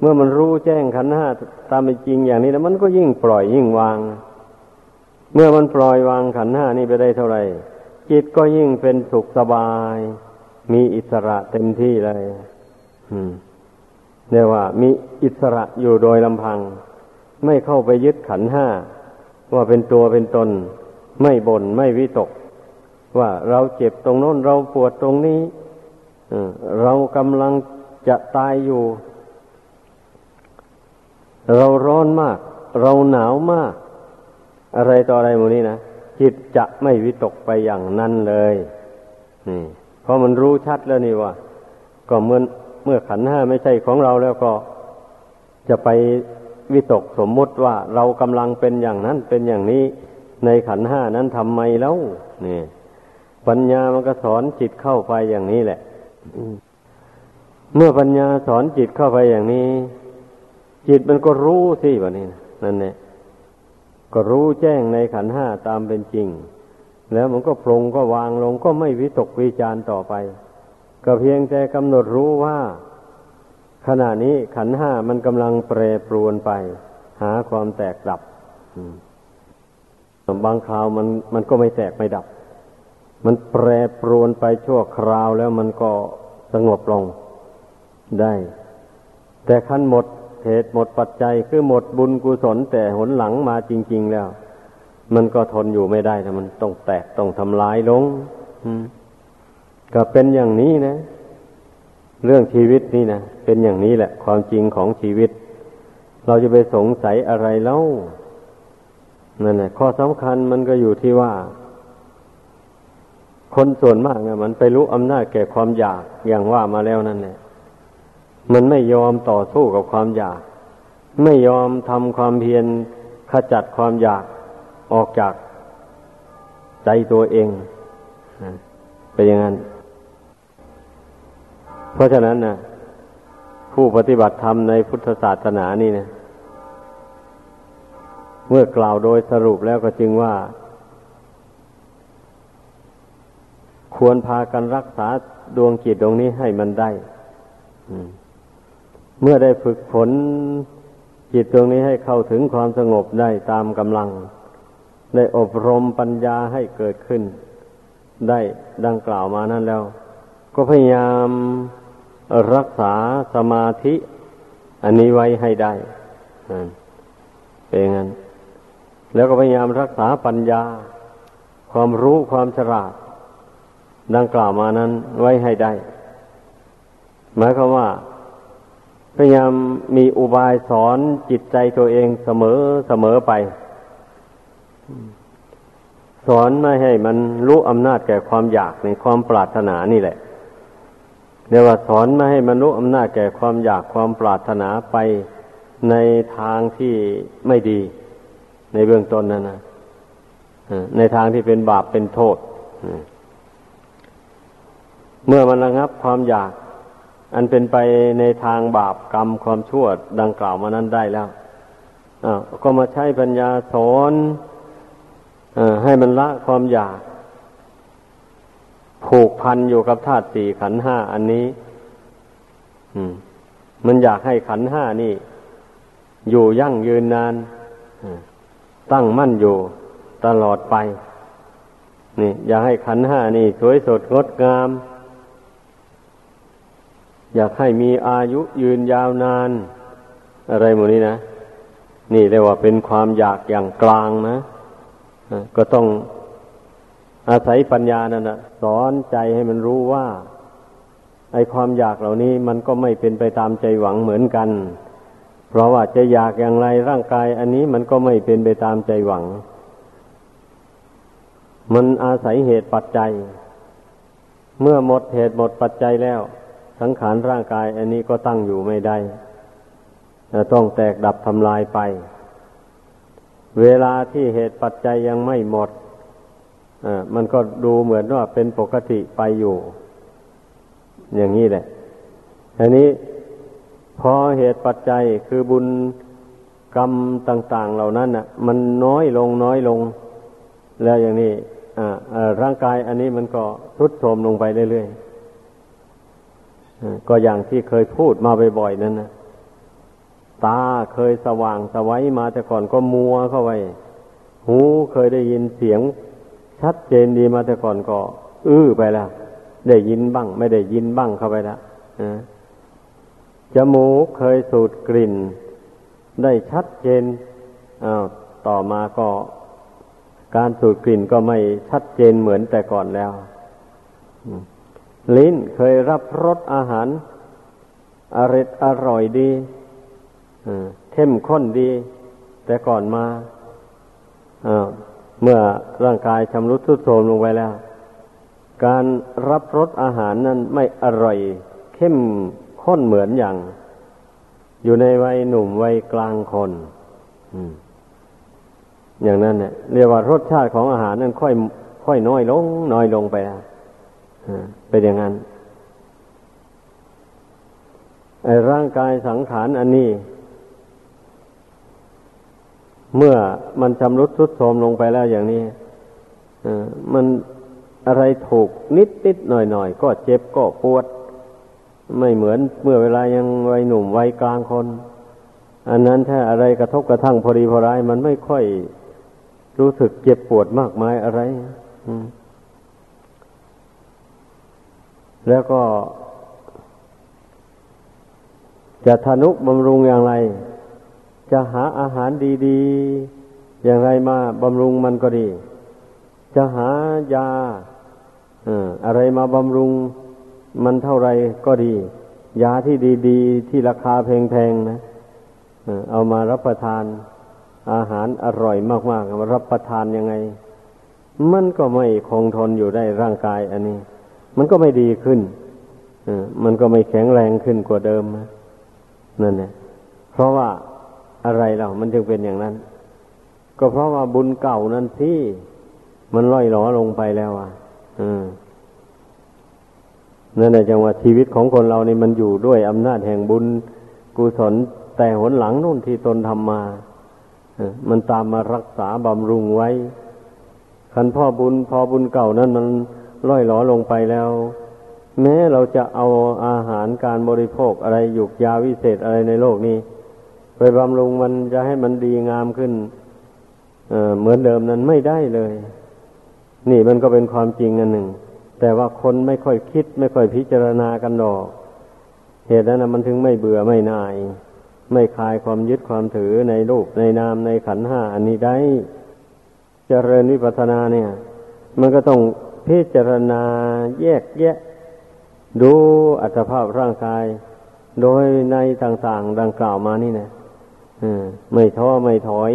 Speaker 1: เมื่อมันรู้แจ้งขันห้าตามเป็นจริงอย่างนี้แล้วมันก็ยิ่งปล่อยยิ่งวาง เมื่อมันปล่อยวางขันห้านี่ไปได้เท่าไหร่จิตก็ยิ่งเป็นสุขสบาย มีอิสระเต็มที่เลยเรียกว่า มีอิสระอยู่โดยลำพัง ไม่เข้าไปยึดขันห้า ว่าเป็นตัวเป็นตน ไม่บน่นไม่วิตก ว่าเราเจ็บตรงโน้นเราปวดตรงนี้เรากำลังจะตายอยู่ เราร้อนมาก เราหนาวมาก อะไรต่ออะไรหมดนี้นะจิตจะไม่วิตกไปอย่างนั้นเลยนี่เพราะมันรู้ชัดแล้วนี่ว่า ก็เมื่อเมื่อขันห้าไม่ใช่ของเราแล้วก็จะไปวิตกสมมุติว่าเรากำลังเป็นอย่างนั้นเป็นอย่างนี้ในขันห้านั้นทำไมแล้วนี่ปัญญามันก็สอนจิตเข้าไปอย่างนี้แหละเมื่อปัญญาสอนจิตเข้าไปอย่างนี้ จิตมันก็รู้สิแบบนี้นั่นเนี่ ก็รู้แจ้งในขันห้าตามเป็นจริง แล้วมันก็ปรงก็วางลงก็ไม่วิตกวิจารต่อไป ก็เพียงแต่กำหนดรู้ว่า ขณะนี้ขันห้ามันกำลังแปรปรวนไป หาความแตกดับบางคราวมันมันก็ไม่แตกไม่ดับ มันแปรปรวนไปชั่วคราวแล้วมันก็สงบลงได้ แต่ขั้นหมด เหตุหมดปัจจัยคือหมดบุญกุศลแต่หนหลังมาจริง ๆแล้ว มันก็ทนอยู่ไม่ได้แต่มันต้องแตกต้องทำลายลงก็เป็นอย่างนี้นะ เรื่องชีวิตนี่นะเป็นอย่างนี้แหละ ความจริงของชีวิต เราจะไปสงสัยอะไรเล่านั่นแหละข้อสำคัญมันก็อยู่ที่ว่า คนส่วนมากเนี่ยมันไปรู้อำนาจแก่ความอยากอย่างว่ามาแล้วนั่นแหละ มันไม่ยอมต่อสู้กับความอยาก ไม่ยอมทำความเพียรขจัดความอยากออกจากใจตัวเองเป็นอย่างนั้น เพราะฉะนั้นนะผู้ปฏิบัติธรรมในพุทธศาสนานี่นะเมื่อกล่าวโดยสรุปแล้วก็จึงว่า ควรพากันรักษาดวงจิตดวงนี้ให้มันได้ เมื่อได้ฝึกฝนจิตตรงนี้ให้เข้าถึงความสงบได้ตามกำลัง ได้อบรมปัญญาให้เกิดขึ้น ได้ดังกล่าวมานั้นแล้ว ก็พยายามรักษาสมาธิ อันนี้ไว้ให้ได้เป็นงั้น แล้วก็พยายามรักษาปัญญา ความรู้ความฉลาด ดังกล่าวมานั้นไว้ให้ได้ หมายความว่า พยายามมีอุบายสอนจิตใจตัวเองเสมอเสมอไป สอนไม่ให้มันรู้อำนาจแก่ความอยากในความปรารถนานี่แหละเรียกว่าสอนไม่ให้มันรู้อำนาจแก่ความอยากความปรารถนาไปในทางที่ไม่ดี ในเบื้องต้นนั่นนะในทางที่เป็นบาปเป็นโทษ เมื่อมันระงับความอยาก อันเป็นไปในทางบาปกรรมความชั่วดังกล่าวมานั้นได้แล้วก็มาใช้ปัญญาสอนอให้มันละความอยาก ผูกพันอยู่กับธาตุสี่ขันห้าอันนี้มันอยากให้ขันห้านี่ อยู่ยั่งยืนนานตั้งมั่นอยู่ตลอดไป นี่ อยากให้ขันห้านี่ สวยสดงดงาม อยากให้มีอายุยืนยาวนาน อะไรหมดนี้นะ นี่เรียกว่าเป็นความอยากอย่างกลางนะก็ต้องอาศัยปัญญานั่นนะสอนใจให้มันรู้ว่า ไอความอยากเหล่านี้มันก็ไม่เป็นไปตามใจหวังเหมือนกัน เพราะว่าจะอยากอย่างไรร่างกาย อันนี้มันก็ไม่เป็นไปตามใจหวัง มันอาศัยเหตุปัจจัย เมื่อหมดเหตุหมดปัจจัยแล้ว สังขารร่างกาย อันนี้ก็ตั้งอยู่ไม่ได้ต้องแตกดับทำลายไป เวลาที่เหตุปัจจัยยังไม่หมดมันก็ดูเหมือนว่าเป็นปกติไปอยู่ อย่างนี้แหละอันนี้พอเหตุปัจจัยคือบุญกรรมต่าง ๆ เหล่านั้นอะ มันน้อยลงน้อยลง แล้วอย่างนี้ร่างกายอันนี้มันก็ทุดโทรมลงไปเรื่อยๆ ก็อย่างที่เคยพูดมาบ่อยๆนั่นนะตาเคยสว่างสวัยมาแต่ก่อนก็มัวเข้าไปหูเคยได้ยินเสียง ชัดเจนดีมาแต่ก่อนก็ อื้อไปแล้ว ได้ยินบ้าง ไม่ได้ยินบ้างเข้าไปแล้วจมูกเคยสูดกลิ่น ได้ชัดเจนอ้าวต่อมาก็ การสูดกลิ่นก็ไม่ชัดเจนเหมือนแต่ก่อนแล้ว ลิ้นเคยรับรสอาหาร อร่อยอร่อยดีเข้มข้นดี แต่ก่อนมาเมื่อร่างกายชำรุดทรุดโทรมลงไปแล้ว การรับรสอาหารนั้นไม่อร่อย เข้มข้นเหมือนอย่าง อยู่ในวัยหนุ่มวัยกลางคนอย่างนั้นเนี่ยเรียกว่ารสชาติของอาหารนั้นค่อย ค่อยน้อยลง น้อยลงไป เป็นอย่างนั้นไอ้ร่างกายสังขารอันนี้ เมื่อมันชำรุดทรุดโทรมลงไปแล้วอย่างนี้มันอะไรถูกนิดนิดหน่อยหน่อยก็เจ็บก็ปวด ไม่เหมือนเมื่อเวลายังวัยหนุ่มวัยกลางคน อันนั้นถ้าอะไรกระทบกระทั่งพอดีพอร้าย มันไม่ค่อยรู้สึกเจ็บปวดมากมายอะไร แล้วก็ จะทนุบำรุงอย่างไร จะหาอาหารดีๆ อย่างไรมาบำรุงมันก็ดี จะหายาอะไรมาบำรุงมันเท่าไรก็ดี ยาที่ดีๆ ที่ราคาแพงๆนะเอามารับประทานอาหารอร่อยมากๆมารับประทานยังไง มันก็ไม่คงทนอยู่ได้ร่างกายอันนี้ มันก็ไม่ดีขึ้นมันก็ไม่แข็งแรงขึ้นกว่าเดิมนะนั่นแหละเพราะว่าอะไรเรามันจึงเป็นอย่างนั้น ก็เพราะว่าบุญเก่านั้นที่มันล่อยหลอลงไปแล้วอะนั่นแหละจังว่าชีวิตของคนเรานี่มันอยู่ด้วยอำนาจแห่งบุญกุศลแต่หนหลังนู่นที่ตนทำมามันตามมารักษาบำรุงไว้คันพ่อบุญพอบุญเก่านั้นมัน ล่อยหลอลงไปแล้ว แม้เราจะเอาอาหารการบริโภคอะไรหยุกยาวิเศษอะไรในโลกนี้ ไปบำรุงมันจะให้มันดีงามขึ้นเเหมือนเดิมนั้นไม่ได้เลย นี่มันก็เป็นความจริงอันหนึ่ง แต่ว่าคนไม่ค่อยคิด ไม่ค่อยพิจารณากันดอกเหตุนั้นมันถึงไม่เบื่อไม่นาย ไม่คลายความยึดความถือในรูปในนามในขันห้าอันนี้ได้เจริญวิปัสสนาเนี่ย มันก็ต้อง พิจารณาแยกแยะ ดูอัตภาพร่างกาย โดยในต่างๆดังกล่าวมานี่นะไม่ท้อไม่ถอย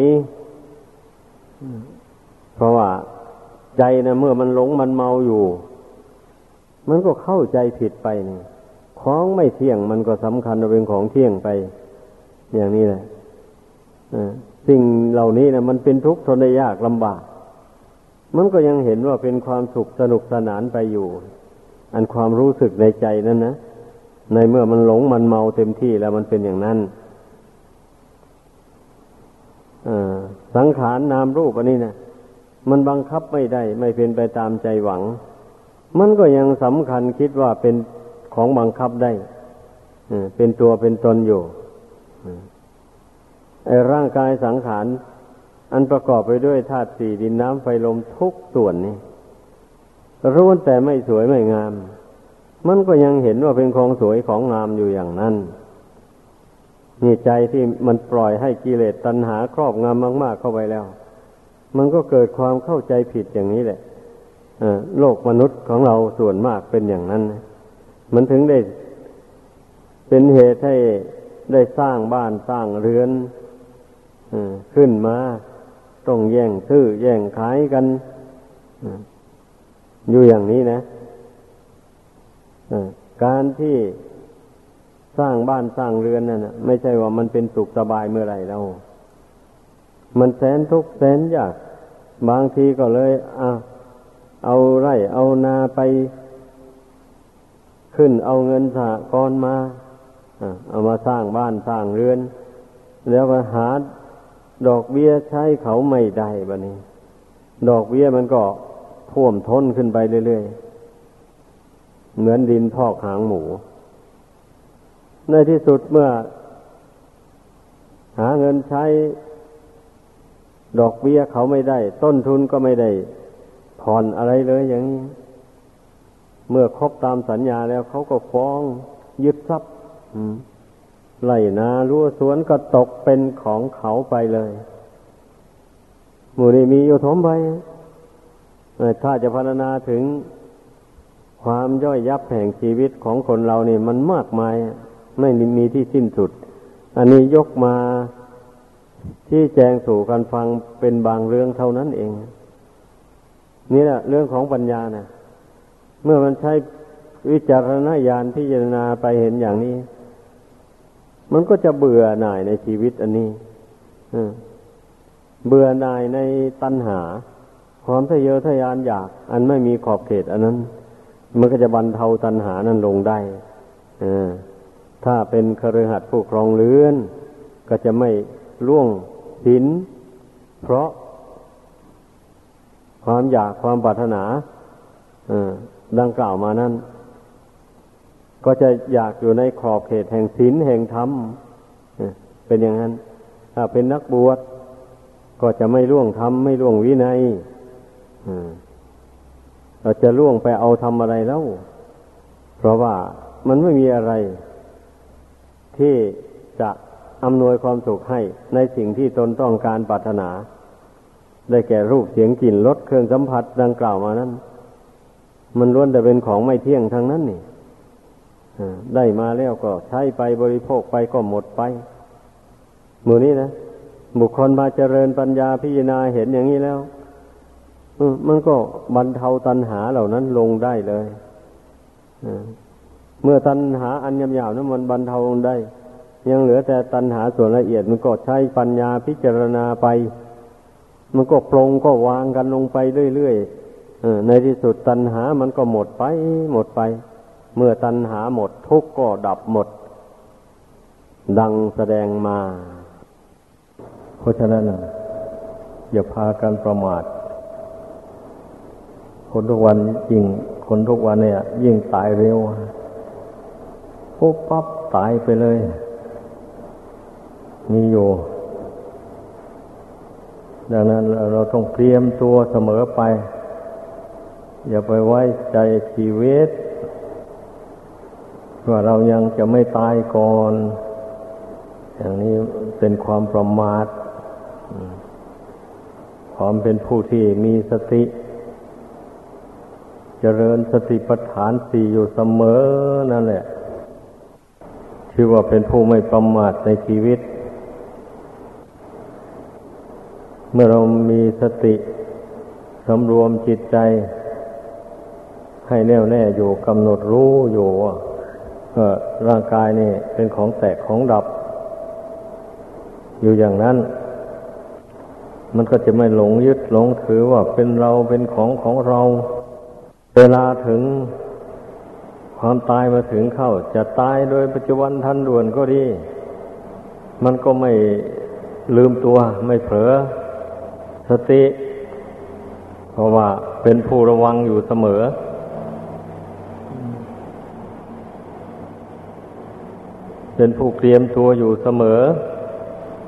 Speaker 1: เพราะว่าใจนะเมื่อมันหลงมันเมาอยู่ มันก็เข้าใจผิดไปนี่ของไม่เที่ยงมันก็สำคัญเป็นของเที่ยงไป อย่างนี้แหละสิ่งเหล่านี้นะมันเป็นทุกข์ทนได้ยากลำบาก มันก็ยังเห็นว่าเป็นความสุขสนุกสนานไปอยู่ อันความรู้สึกในใจนั้นนะในเมื่อมันหลงมันเมาเต็มที่แล้วมันเป็นอย่างนั้นสังขารนามรูปอันนี้นะมันบังคับไม่ได้ ไม่เป็นไปตามใจหวัง มันก็ยังสำคัญคิดว่าเป็นของบังคับได้เป็นตัวเป็นตนอยู่ไอ้ร่างกายสังขาร อันประกอบไปด้วยธาตุสี่ดินน้ำไฟลมทุกส่วนนี่รู้แต่ไม่สวยไม่งาม มันก็ยังเห็นว่าเป็นของสวยของงามอยู่อย่างนั้นนี่ใจที่มันปล่อยให้กิเลสตัณหาครอบงำมาก ๆ เข้าไปแล้ว มันก็เกิดความเข้าใจผิดอย่างนี้แหละโลกมนุษย์ของเราส่วนมากเป็นอย่างนั้น มันถึงได้เป็นเหตุให้ได้สร้างบ้านสร้างเรือนขึ้นมา ต้องแย่งซื้อแย่งขายกันอยู่อย่างนี้นะการที่สร้างบ้านสร้างเรือนนั่นไม่ใช่ว่ามันเป็นสุขสบายเมื่อไรแล้วมันแสนทุกข์แสนยากบางทีก็เลยอะเอาไร่เอานาไป ขึ้นเอาเงินสหกรณ์มาเอามาสร้างบ้านสร้างเรือน แล้วก็หา ดอกเบี้ยใช้เขาไม่ได้บะนี้ ดอกเบี้ยมันก็ท่วมท้นขึ้นไปเรื่อยๆ เหมือนดินพอกหางหมู ในที่สุดเมื่อ หาเงินใช้ ดอกเบี้ยเขาไม่ได้ ต้นทุนก็ไม่ได้ผ่อนอะไรเลยอย่างนี้ เมื่อครบตามสัญญาแล้วเขาก็ฟ้องยึดทรัพย์ ไล่นารั้วสวนก็ตกเป็นของเขาไปเลยหมู่นี้มีอยู่ทมไปถ้าจะพรรณนาถึงความย่อยยับแห่งชีวิตของคนเรานี่มันมากมาย ไม่มีที่สิ้นสุด อันนี้ยกมาที่แจงสู่กันฟังเป็นบางเรื่องเท่านั้นเอง นี่แหละเรื่องของปัญญานะเมื่อมันใช้วิจารณญาณพิจารณาไปเห็นอย่างนี้ มันก็จะเบื่อหน่ายในชีวิตอันนี้เบื่อหน่ายในตัณหา ความทะเยอทะยานอยาก อันไม่มีขอบเขต อันนั้น มันก็จะบรรเทาตัณหานั้นลงได้ถ้าเป็นคฤหัสถ์ผู้ครองเรือน ก็จะไม่ล่วงศีลเพราะความอยากความปรารถนาดังกล่าวมานั้น ก็จะอยากอยู่ในขอบเขตแห่งศีลแห่งธรรมเป็นอย่างนั้น ถ้าเป็นนักบวชก็จะไม่ล่วงธรรมไม่ล่วงวินัยเราจะล่วงไปเอาทำอะไรแล้ว เพราะว่ามันไม่มีอะไร ที่จะอำนวยความสุขให้ในสิ่งที่ตนต้องการปรารถนา ได้แก่รูปเสียงกลิ่นรสเครื่องสัมผัสดังกล่าวมานั้น มันล้วนแต่เป็นของไม่เที่ยงทั้งนั้นนี่ ได้มาแล้วก็ใช้ไปบริโภคไปก็หมดไปหมือนี้นะบุคคลมาเจริญปัญญาพิจารณาเห็นอย่างนี้แล้วมันก็บรรเทาตัณหาเหล่านั้นลงได้เลยเมื่อตัณหาอันยำยาวนั้นมันบรรเทาลงได้ ยังเหลือแต่ตัณหาส่วนละเอียดมันก็ใช้ปัญญาพิจารณาไป มันก็ปรงก็วางกันลงไปเรื่อยๆในที่สุดตัณหามันก็หมดไปหมดไป เมื่อตัณหาหมดทุกข์ก็ดับหมด ดังแสดงมา เพราะฉะนั้นอย่าพากันประมาท คนทุกวันยิ่งคนทุกวันเนี่ย ยิ่งตายเร็วปุ๊บปั๊บตายไปเลย มีอยู่ ดังนั้นเราต้องเตรียมตัวเสมอไป อย่าไปไว้ใจชีวิต ว่าเรายังจะไม่ตายก่อน อย่างนี้เป็นความประมาทความเป็นผู้ที่มีสติ เจริญสติปัฏฐานสี่อยู่เสมอนั่นแหละ ชื่อว่าเป็นผู้ไม่ประมาทในชีวิต เมื่อเรามีสติสำรวมจิตใจ ให้แน่วแน่อยู่กำหนดรู้อยู่ ว่าร่างกายนี่เป็นของแตกของดับ อยู่อย่างนั้น มันก็จะไม่หลงยึดหลงถือว่าเป็นเราเป็นของของเรา เวลาถึงความตายมาถึงเข้า จะตายโดยปัจจุบันทันด่วนก็ดี มันก็ไม่ลืมตัวไม่เผลอสติ เพราะว่าเป็นผู้ระวังอยู่เสมอ เป็นผู้เตรียมตัวอยู่เสมอ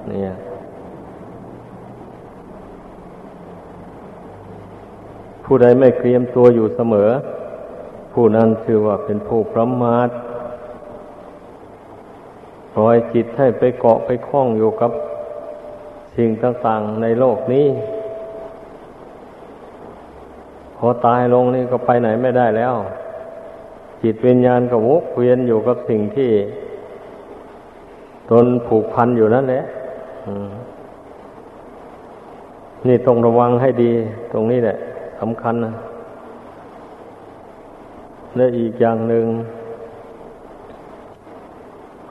Speaker 1: เนี่ยผู้ใดไม่เตรียมตัวอยู่เสมอ ผู้นั้นชื่อว่าเป็นผู้ประมาทปล่อยจิตให้ไปเกาะไปคล้องอยู่กับสิ่งต่างๆในโลกนี้ พอตายลงนี่ก็ไปไหนไม่ได้แล้ว จิตวิญญาณก็วกเวียนอยู่กับสิ่งที่ ตนผูกพันอยู่นั่นแหละนี่ต้องระวังให้ดี ตรงนี้แหละสำคัญนะและอีกอย่างหนึ่ง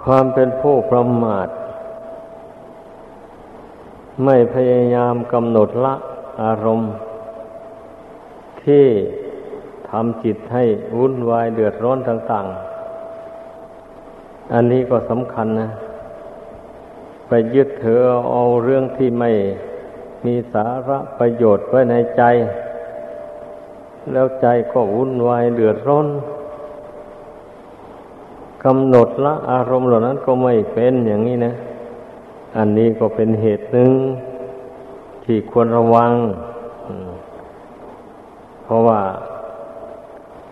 Speaker 1: ความเป็นผู้ประมาท ไม่พยายามกำหนดละอารมณ์ ที่ทำจิตให้วุ่นวายเดือดร้อนต่าง ๆ อันนี้ก็สำคัญนะ ไปยึดถือเอาเรื่องที่ไม่มีสาระประโยชน์ไว้ในใจ แล้วใจก็วุ่นวายเดือดร้อนกำหนดละอารมณ์เหล่านั้นก็ไม่เป็นอย่างนี้นะ อันนี้ก็เป็นเหตุหนึ่งที่ควรระวัง เพราะว่า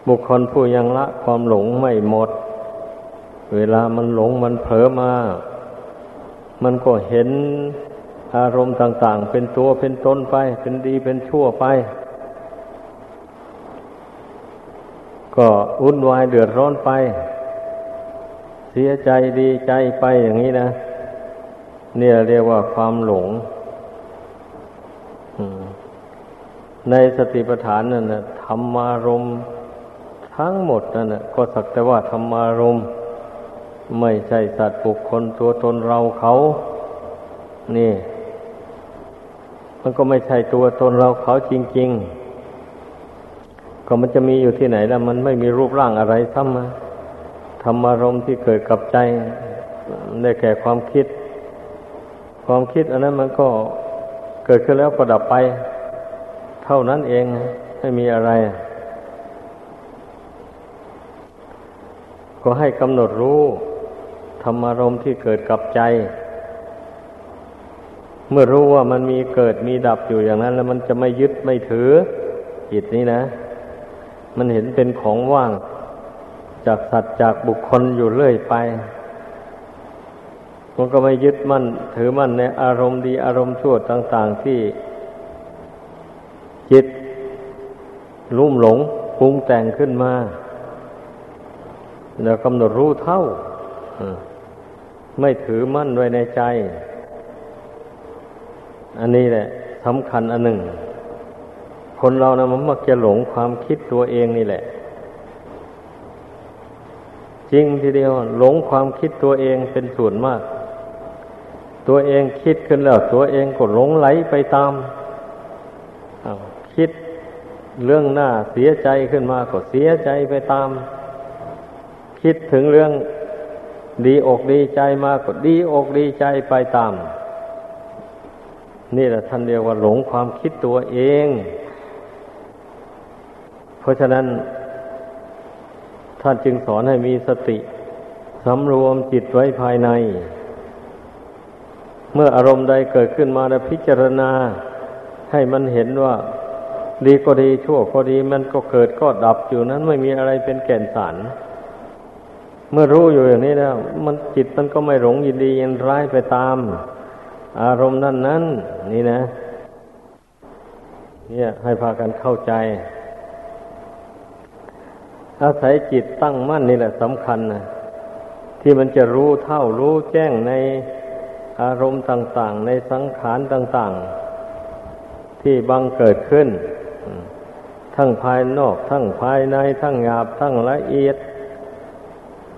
Speaker 1: บุคคลผู้ยังละความหลงไม่หมด เวลามันหลงมันเผลอมา มันก็เห็นอารมณ์ต่าง ๆ เป็นตัวเป็นตนไป เป็นดีเป็นชั่วไป ก็วุ่นวายเดือดร้อนไป เสียใจดีใจไปอย่างนี้นะ เนี่ยเรียกว่าความหลงในสติปัฏฐานนั่นนะธรรมารมทั้งหมดนั่นนะก็สักแต่ว่าธรรมารมณ์ ไม่ใช่สัตว์บุคคลตัวตนเราเขา นี่ มันก็ไม่ใช่ตัวตนเราเขาจริง ๆ ก็มันจะมีอยู่ที่ไหนแล้วมันไม่มีรูปร่างอะไรซ้ำมาธรรมารมที่เกิดกับใจได้แก่ความคิด ความคิดอันนั้นมันก็เกิดขึ้นแล้วก็ดับไป เท่านั้นเองไม่มีอะไร ก็ให้กำหนดรู้ ธรรมารมที่เกิดกับใจ เมื่อรู้ว่ามันมีเกิดมีดับอยู่อย่างนั้น แล้วมันจะไม่ยึดไม่ถือจิตนี้นะ มันเห็นเป็นของว่างจากสัตว์จากบุคคลอยู่เรื่อยไป มันก็ไม่ยึดมั่น ถือมั่นในอารมณ์ดีอารมณ์ชั่วต่าง ๆที่จิตลุ่มหลงปรุงแต่งขึ้นมา แล้วกำหนดรู้เท่า ไม่ถือมั่นไว้ในใจ อันนี้แหละสำคัญอันหนึ่ง คนเรานะมันมักจะหลงความคิดตัวเองนี่แหละ จริงทีเดียวหลงความคิดตัวเองเป็นส่วนมาก ตัวเองคิดขึ้นแล้ว ตัวเองก็หลงไหลไปตามคิดเรื่องหน้าเสียใจขึ้นมาก็เสียใจไปตาม คิดถึงเรื่อง ดีอกดีใจมาก็ดีอกดีใจไปตาม นี่แหละท่านเรียกว่าหลงความคิดตัวเอง เพราะฉะนั้น ท่านจึงสอนให้มีสติสำรวมจิตไว้ภายใน เมื่ออารมณ์ใดเกิดขึ้นมาแล้วพิจารณา ให้มันเห็นว่า ดีก็ดีชั่วก็ดีมันก็เกิดก็ดับอยู่นั้นไม่มีอะไรเป็นแก่นสาร เมื่อรู้อยู่อย่างนี้แล้ว มันจิตมันก็ไม่หลงยินดียินร้ายไปตาม อารมณ์นั้นนั้นนี่นะ เนี่ย ให้พากันเข้าใจอาศัยจิตตั้งมั่นนี่แหละสำคัญนะที่มันจะรู้เท่ารู้แจ้งในอารมณ์ต่าง ๆ ในสังขารต่าง ๆ ที่บังเกิดขึ้น ทั้งภายนอก ทั้งภายใน ทั้งหยาบ ทั้งละเอียด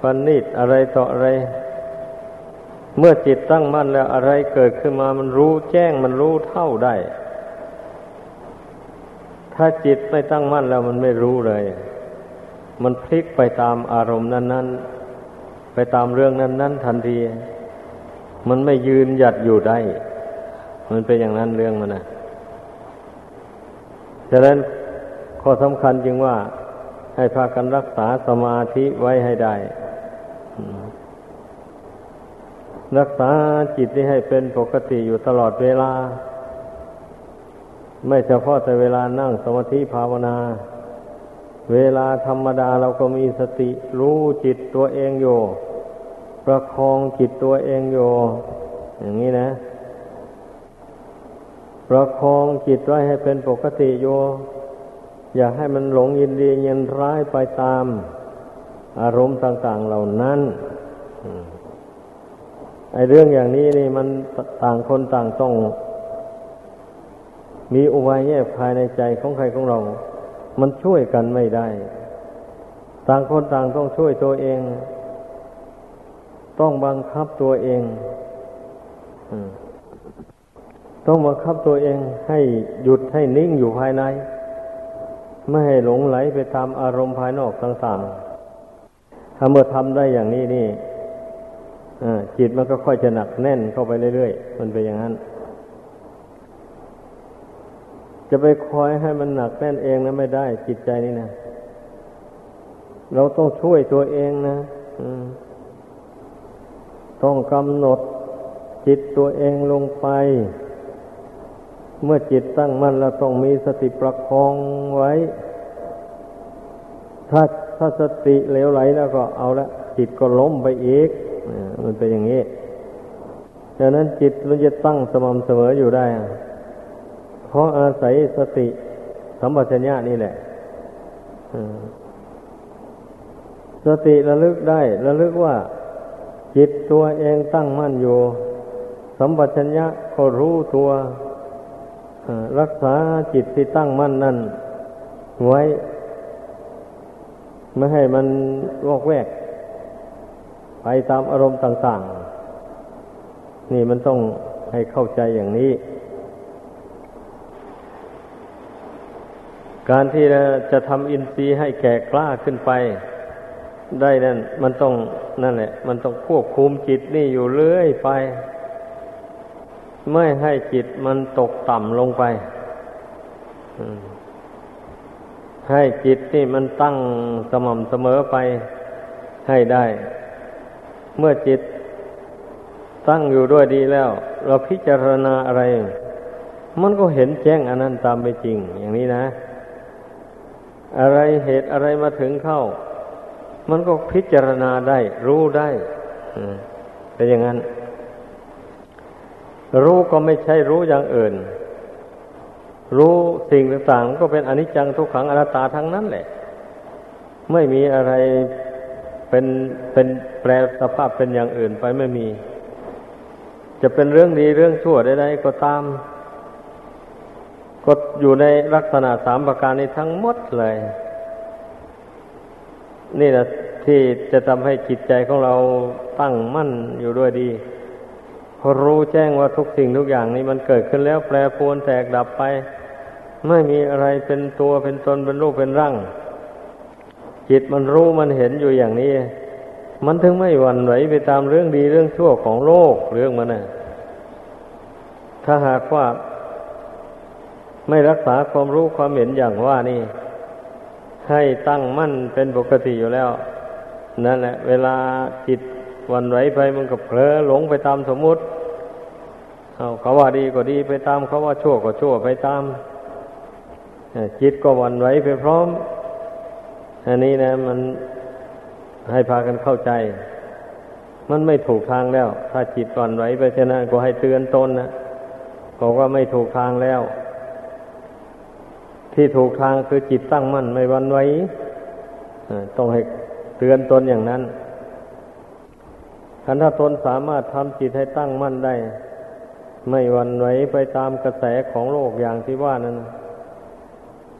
Speaker 1: ปณิตอะไรต่ออะไร เมื่อจิตตั้งมั่นแล้วอะไรเกิดขึ้นมามันรู้แจ้งมันรู้เท่าได้ ถ้าจิตไม่ตั้งมั่นแล้วมันไม่รู้เลย มันพลิกไปตามอารมณ์นั้น ๆ ไปตามเรื่องนั้น ๆ ทันที มันไม่ยืนหยัดอยู่ได้ มันเป็นอย่างนั้นเรื่องมันนะฉะนั้นข้อสำคัญจึงว่าให้พากันรักษาสมาธิไว้ให้ได้ รักษาจิตนี้ให้เป็นปกติอยู่ตลอดเวลา ไม่เฉพาะแต่เวลานั่งสมาธิภาวนา เวลาธรรมดาเราก็มีสติรู้จิตตัวเองอยู่ ประคองจิตตัวเองอยู่ อย่างนี้นะ ประคองจิตไว้ให้เป็นปกติอยู่ อย่าให้มันหลงยินดียินร้ายไปตาม อารมณ์ต่าง ๆ เหล่านั้น ไอเรื่องอย่างนี้นี่มันต่างคนต่างต้อง มีอุบายแยบภายในใจของใครของเรา มันช่วยกันไม่ได้ ต่างคนต่างต้องช่วยตัวเอง ต้องบังคับตัวเองต้องบังคับตัวเองให้หยุดให้นิ่งอยู่ภายใน ไม่ให้หลงไหลไปตามอารมณ์ภายนอกต่างๆถ้าเมื่อทำได้อย่างนี้นี่ จิตมันก็ค่อยจะหนักแน่นเข้าไปเรื่อยๆ มันเป็นอย่างนั้น จะไปคอยให้มันหนักแน่นเองนะไม่ได้ จิตใจนี่นะเราต้องช่วยตัวเองนะต้องกำหนดจิตตัวเองลงไป เมื่อจิตตั้งมั่นเราต้องมีสติประคองไว้ ถ้าถ้าสติเหลวไหลแล้วก็เอาละจิตก็ล้มไปอีก มันเป็นอย่างนี้ดังนั้นจิตมันจะตั้งสม่ำเสมออยู่ได้ เพราะอาศัยสติสัมปชัญญะนี่แหละสติระลึกได้ ระลึกว่า จิตตัวเองตั้งมั่นอยู่ สัมปชัญญะก็รู้ตัวรักษาจิตที่ตั้งมั่นนั่นไว้ ไม่ให้มันวอกแวก ไปตามอารมณ์ต่าง ๆ นี่มันต้องให้เข้าใจอย่างนี้ การที่จะทำอินทรีย์ให้แก่กล้าขึ้นไป ได้นั่นมันต้องนั่นแหละ มันต้องควบคุมจิตนี่อยู่เรื่อยไป ไม่ให้จิตมันตกต่ำลงไปให้จิตนี่มันตั้งสม่ำเสมอไปให้ได้ เมื่อจิตตั้งอยู่ด้วยดีแล้ว เราพิจารณาอะไร มันก็เห็นแจ้งอันนั้นตามไปจริง อย่างนี้นะ อะไรเหตุอะไรมาถึงเข้า มันก็พิจารณาได้ รู้ได้เป็นอย่างนั้น รู้ก็ไม่ใช่รู้อย่างอื่น รู้สิ่งต่างๆก็เป็นอนิจจังทุกขังอนัตตาทั้งนั้นแหละ ไม่มีอะไร เป็นเป็นแปลสภาพเป็นอย่างอื่นไปไม่มี จะเป็นเรื่องดีเรื่องชั่วใดๆก็ตาม ก็อยู่ในลักษณะสามประการนี้ทั้งหมดเลย นี่แหละที่จะทำให้จิตใจของเราตั้งมั่นอยู่ด้วยดีพรู้แจ้งว่าทุกสิ่งทุกอย่างนี้มันเกิดขึ้นแล้วแปรปรวนแตกดับไป ไม่มีอะไรเป็นตัวเป็นตนเป็นรูปเป็นร่าง จิตมันรู้มันเห็นอยู่อย่างนี้ มันถึงไม่หวั่นไหวไปตามเรื่องดีเรื่องชั่วของโลกเรื่องมันนะถ้าหากว่า ไม่รักษาความรู้ความเห็นอย่างว่านี่ ให้ตั้งมั่นเป็นปกติอยู่แล้ว นั่นแหละ เวลาจิตวันไหวไปมันก็เผลอหลงไปตามสมมุติเอาเขาว่าดีก็ดีไปตามเขาว่าชั่วก็ชั่วไปตามจิตก็วันไหวไปพร้อม อันนี้นะ มันให้พากันเข้าใจ มันไม่ถูกทางแล้ว ถ้าจิตวันไหวไปชนะก็ให้เตือนตนนะบอกว่าไม่ถูกทางแล้ว ที่ถูกทางคือจิตตั้งมั่นไม่วันไหวต้องให้เตือนตนอย่างนั้นคันถ้าตนสามารถทำจิตให้ตั้งมั่นได้ ไม่วันไหวไปตามกระแสของโลกอย่างที่ว่านั้น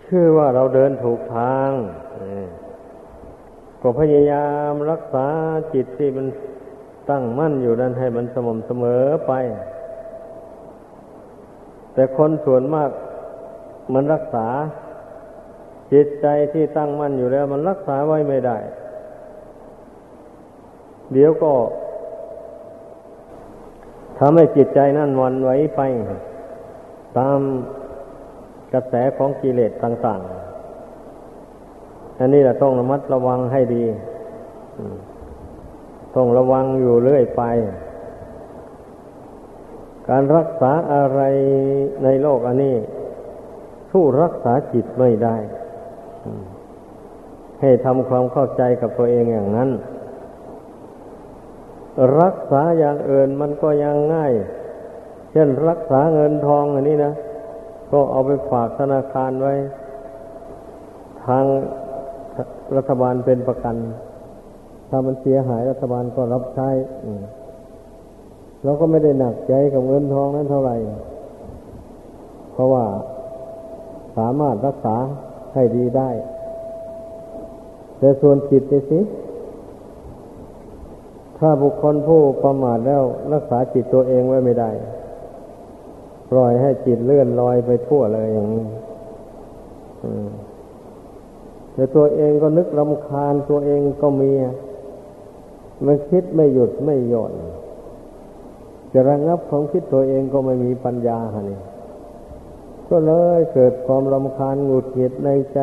Speaker 1: ชื่อว่าเราเดินถูกทางก็พยายามรักษาจิตที่มันตั้งมั่นอยู่นั้นให้มันสม่ำเสมอไป แต่คนส่วนมากมันรักษา จิตใจที่ตั้งมั่นอยู่แล้ว มันรักษาไว้ไม่ได้ เดี๋ยวก็ทำให้จิตใจนั่นวันไหวไป ตาม กระแสของกิเลสต่าง ๆ อันนี้แหละต้องระมัดระวังให้ดี ต้องระวังอยู่เรื่อยไป การรักษาอะไรในโลกอันนี้สู้รักษาจิตไม่ได้ ให้ทำความเข้าใจกับตัวเองอย่างนั้น รักษาอย่างอื่นมันก็ยังง่าย เช่นรักษาเงินทองอันนี้นะ ก็เอาไปฝากธนาคารไว้ ทางรัฐบาลเป็นประกัน ถ้ามันเสียหายรัฐบาลก็รับใช้เราก็ไม่ได้หนักใจกับเงินทองนั้นเท่าไหร่ เพราะว่าสามารถรักษาให้ดีได้ แต่ส่วนจิตนี่สิ ถ้าบุคคลผู้ประมาทแล้วรักษาจิตตัวเองไว้ไม่ได้ ปล่อยให้จิตเลื่อนลอยไปทั่วเลยอย่างนี้แต่ตัวเองก็นึกรำคาญตัวเองก็มี มันคิดไม่หยุดไม่หย่อนจะระงับความคิดตัวเองก็ไม่มีปัญญาฮะนี่ก็เลยเกิดความรำคาญหงุดหงิดในใจ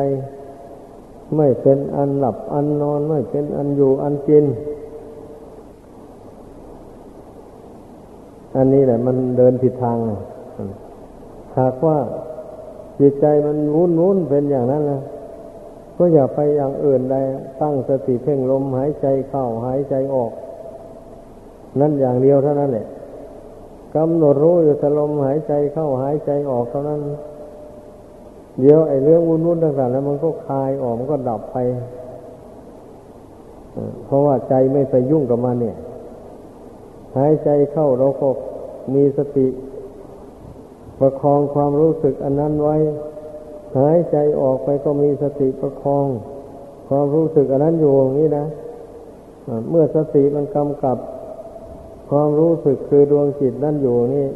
Speaker 1: ไม่เป็นอันหลับอันนอน ไม่เป็นอันอยู่อันกิน อันนี้แหละมันเดินผิดทาง หากว่าจิตใจมันวุ่นวุ่นเป็นอย่างนั้นนะก็อย่าไปอย่างอื่นใดตั้งสติเพ่งลมหายใจเข้าหายใจออก นั่นอย่างเดียวเท่านั้นแหละกำหนดรู้อยู่แต่ลมหายใจเข้าหายใจออกเท่านั้น เดี๋ยวไอ้เรื่องวุ่นวุ่นต่างๆแล้วมันก็คลายออกมันก็ดับไปเพราะว่าใจไม่ไปยุ่งกับมันเนี่ย หายใจเข้าเราก็มีสติ ประคองความรู้สึกอันนั้นไว้ หายใจออกไปก็มีสติประคอง ความรู้สึกอันนั้นอยู่อย่างนี้นะเมื่อสติมันกำกับ ความรู้สึกคือดวงจิตนั่นอยู่นี่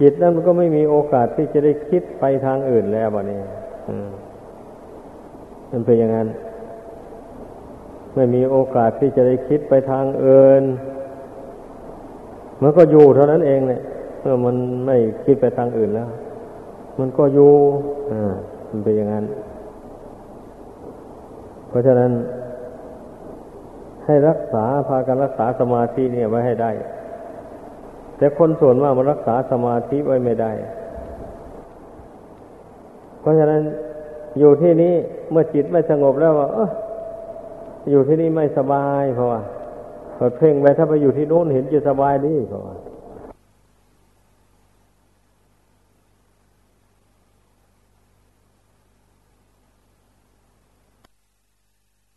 Speaker 1: จิตนั้นมันก็ไม่มีโอกาสที่จะได้คิดไปทางอื่นแล้วบะนี้มันเป็นอย่างนั้น ไม่มีโอกาสที่จะได้คิดไปทางอื่นมันก็อยู่เท่านั้นเองเนี่ย เมื่อมันไม่คิดไปทางอื่นแล้ว มันก็อยู่อ่ามันเป็นอย่างนั้น เพราะฉะนั้น ให้รักษาพากันรักษาสมาธิเนี่ยไว้ให้ได้ แต่คนส่วนมากมันรักษาสมาธิไว้ไม่ได้ เพราะฉะนั้นอยู่ที่นี้เมื่อจิตไม่สงบแล้วว่าเอออยู่ที่นี่ไม่สบายเพราะว่าเพ่งไปถ้าไปอยู่ที่โน้นเห็นจะสบายดีเพราะว่า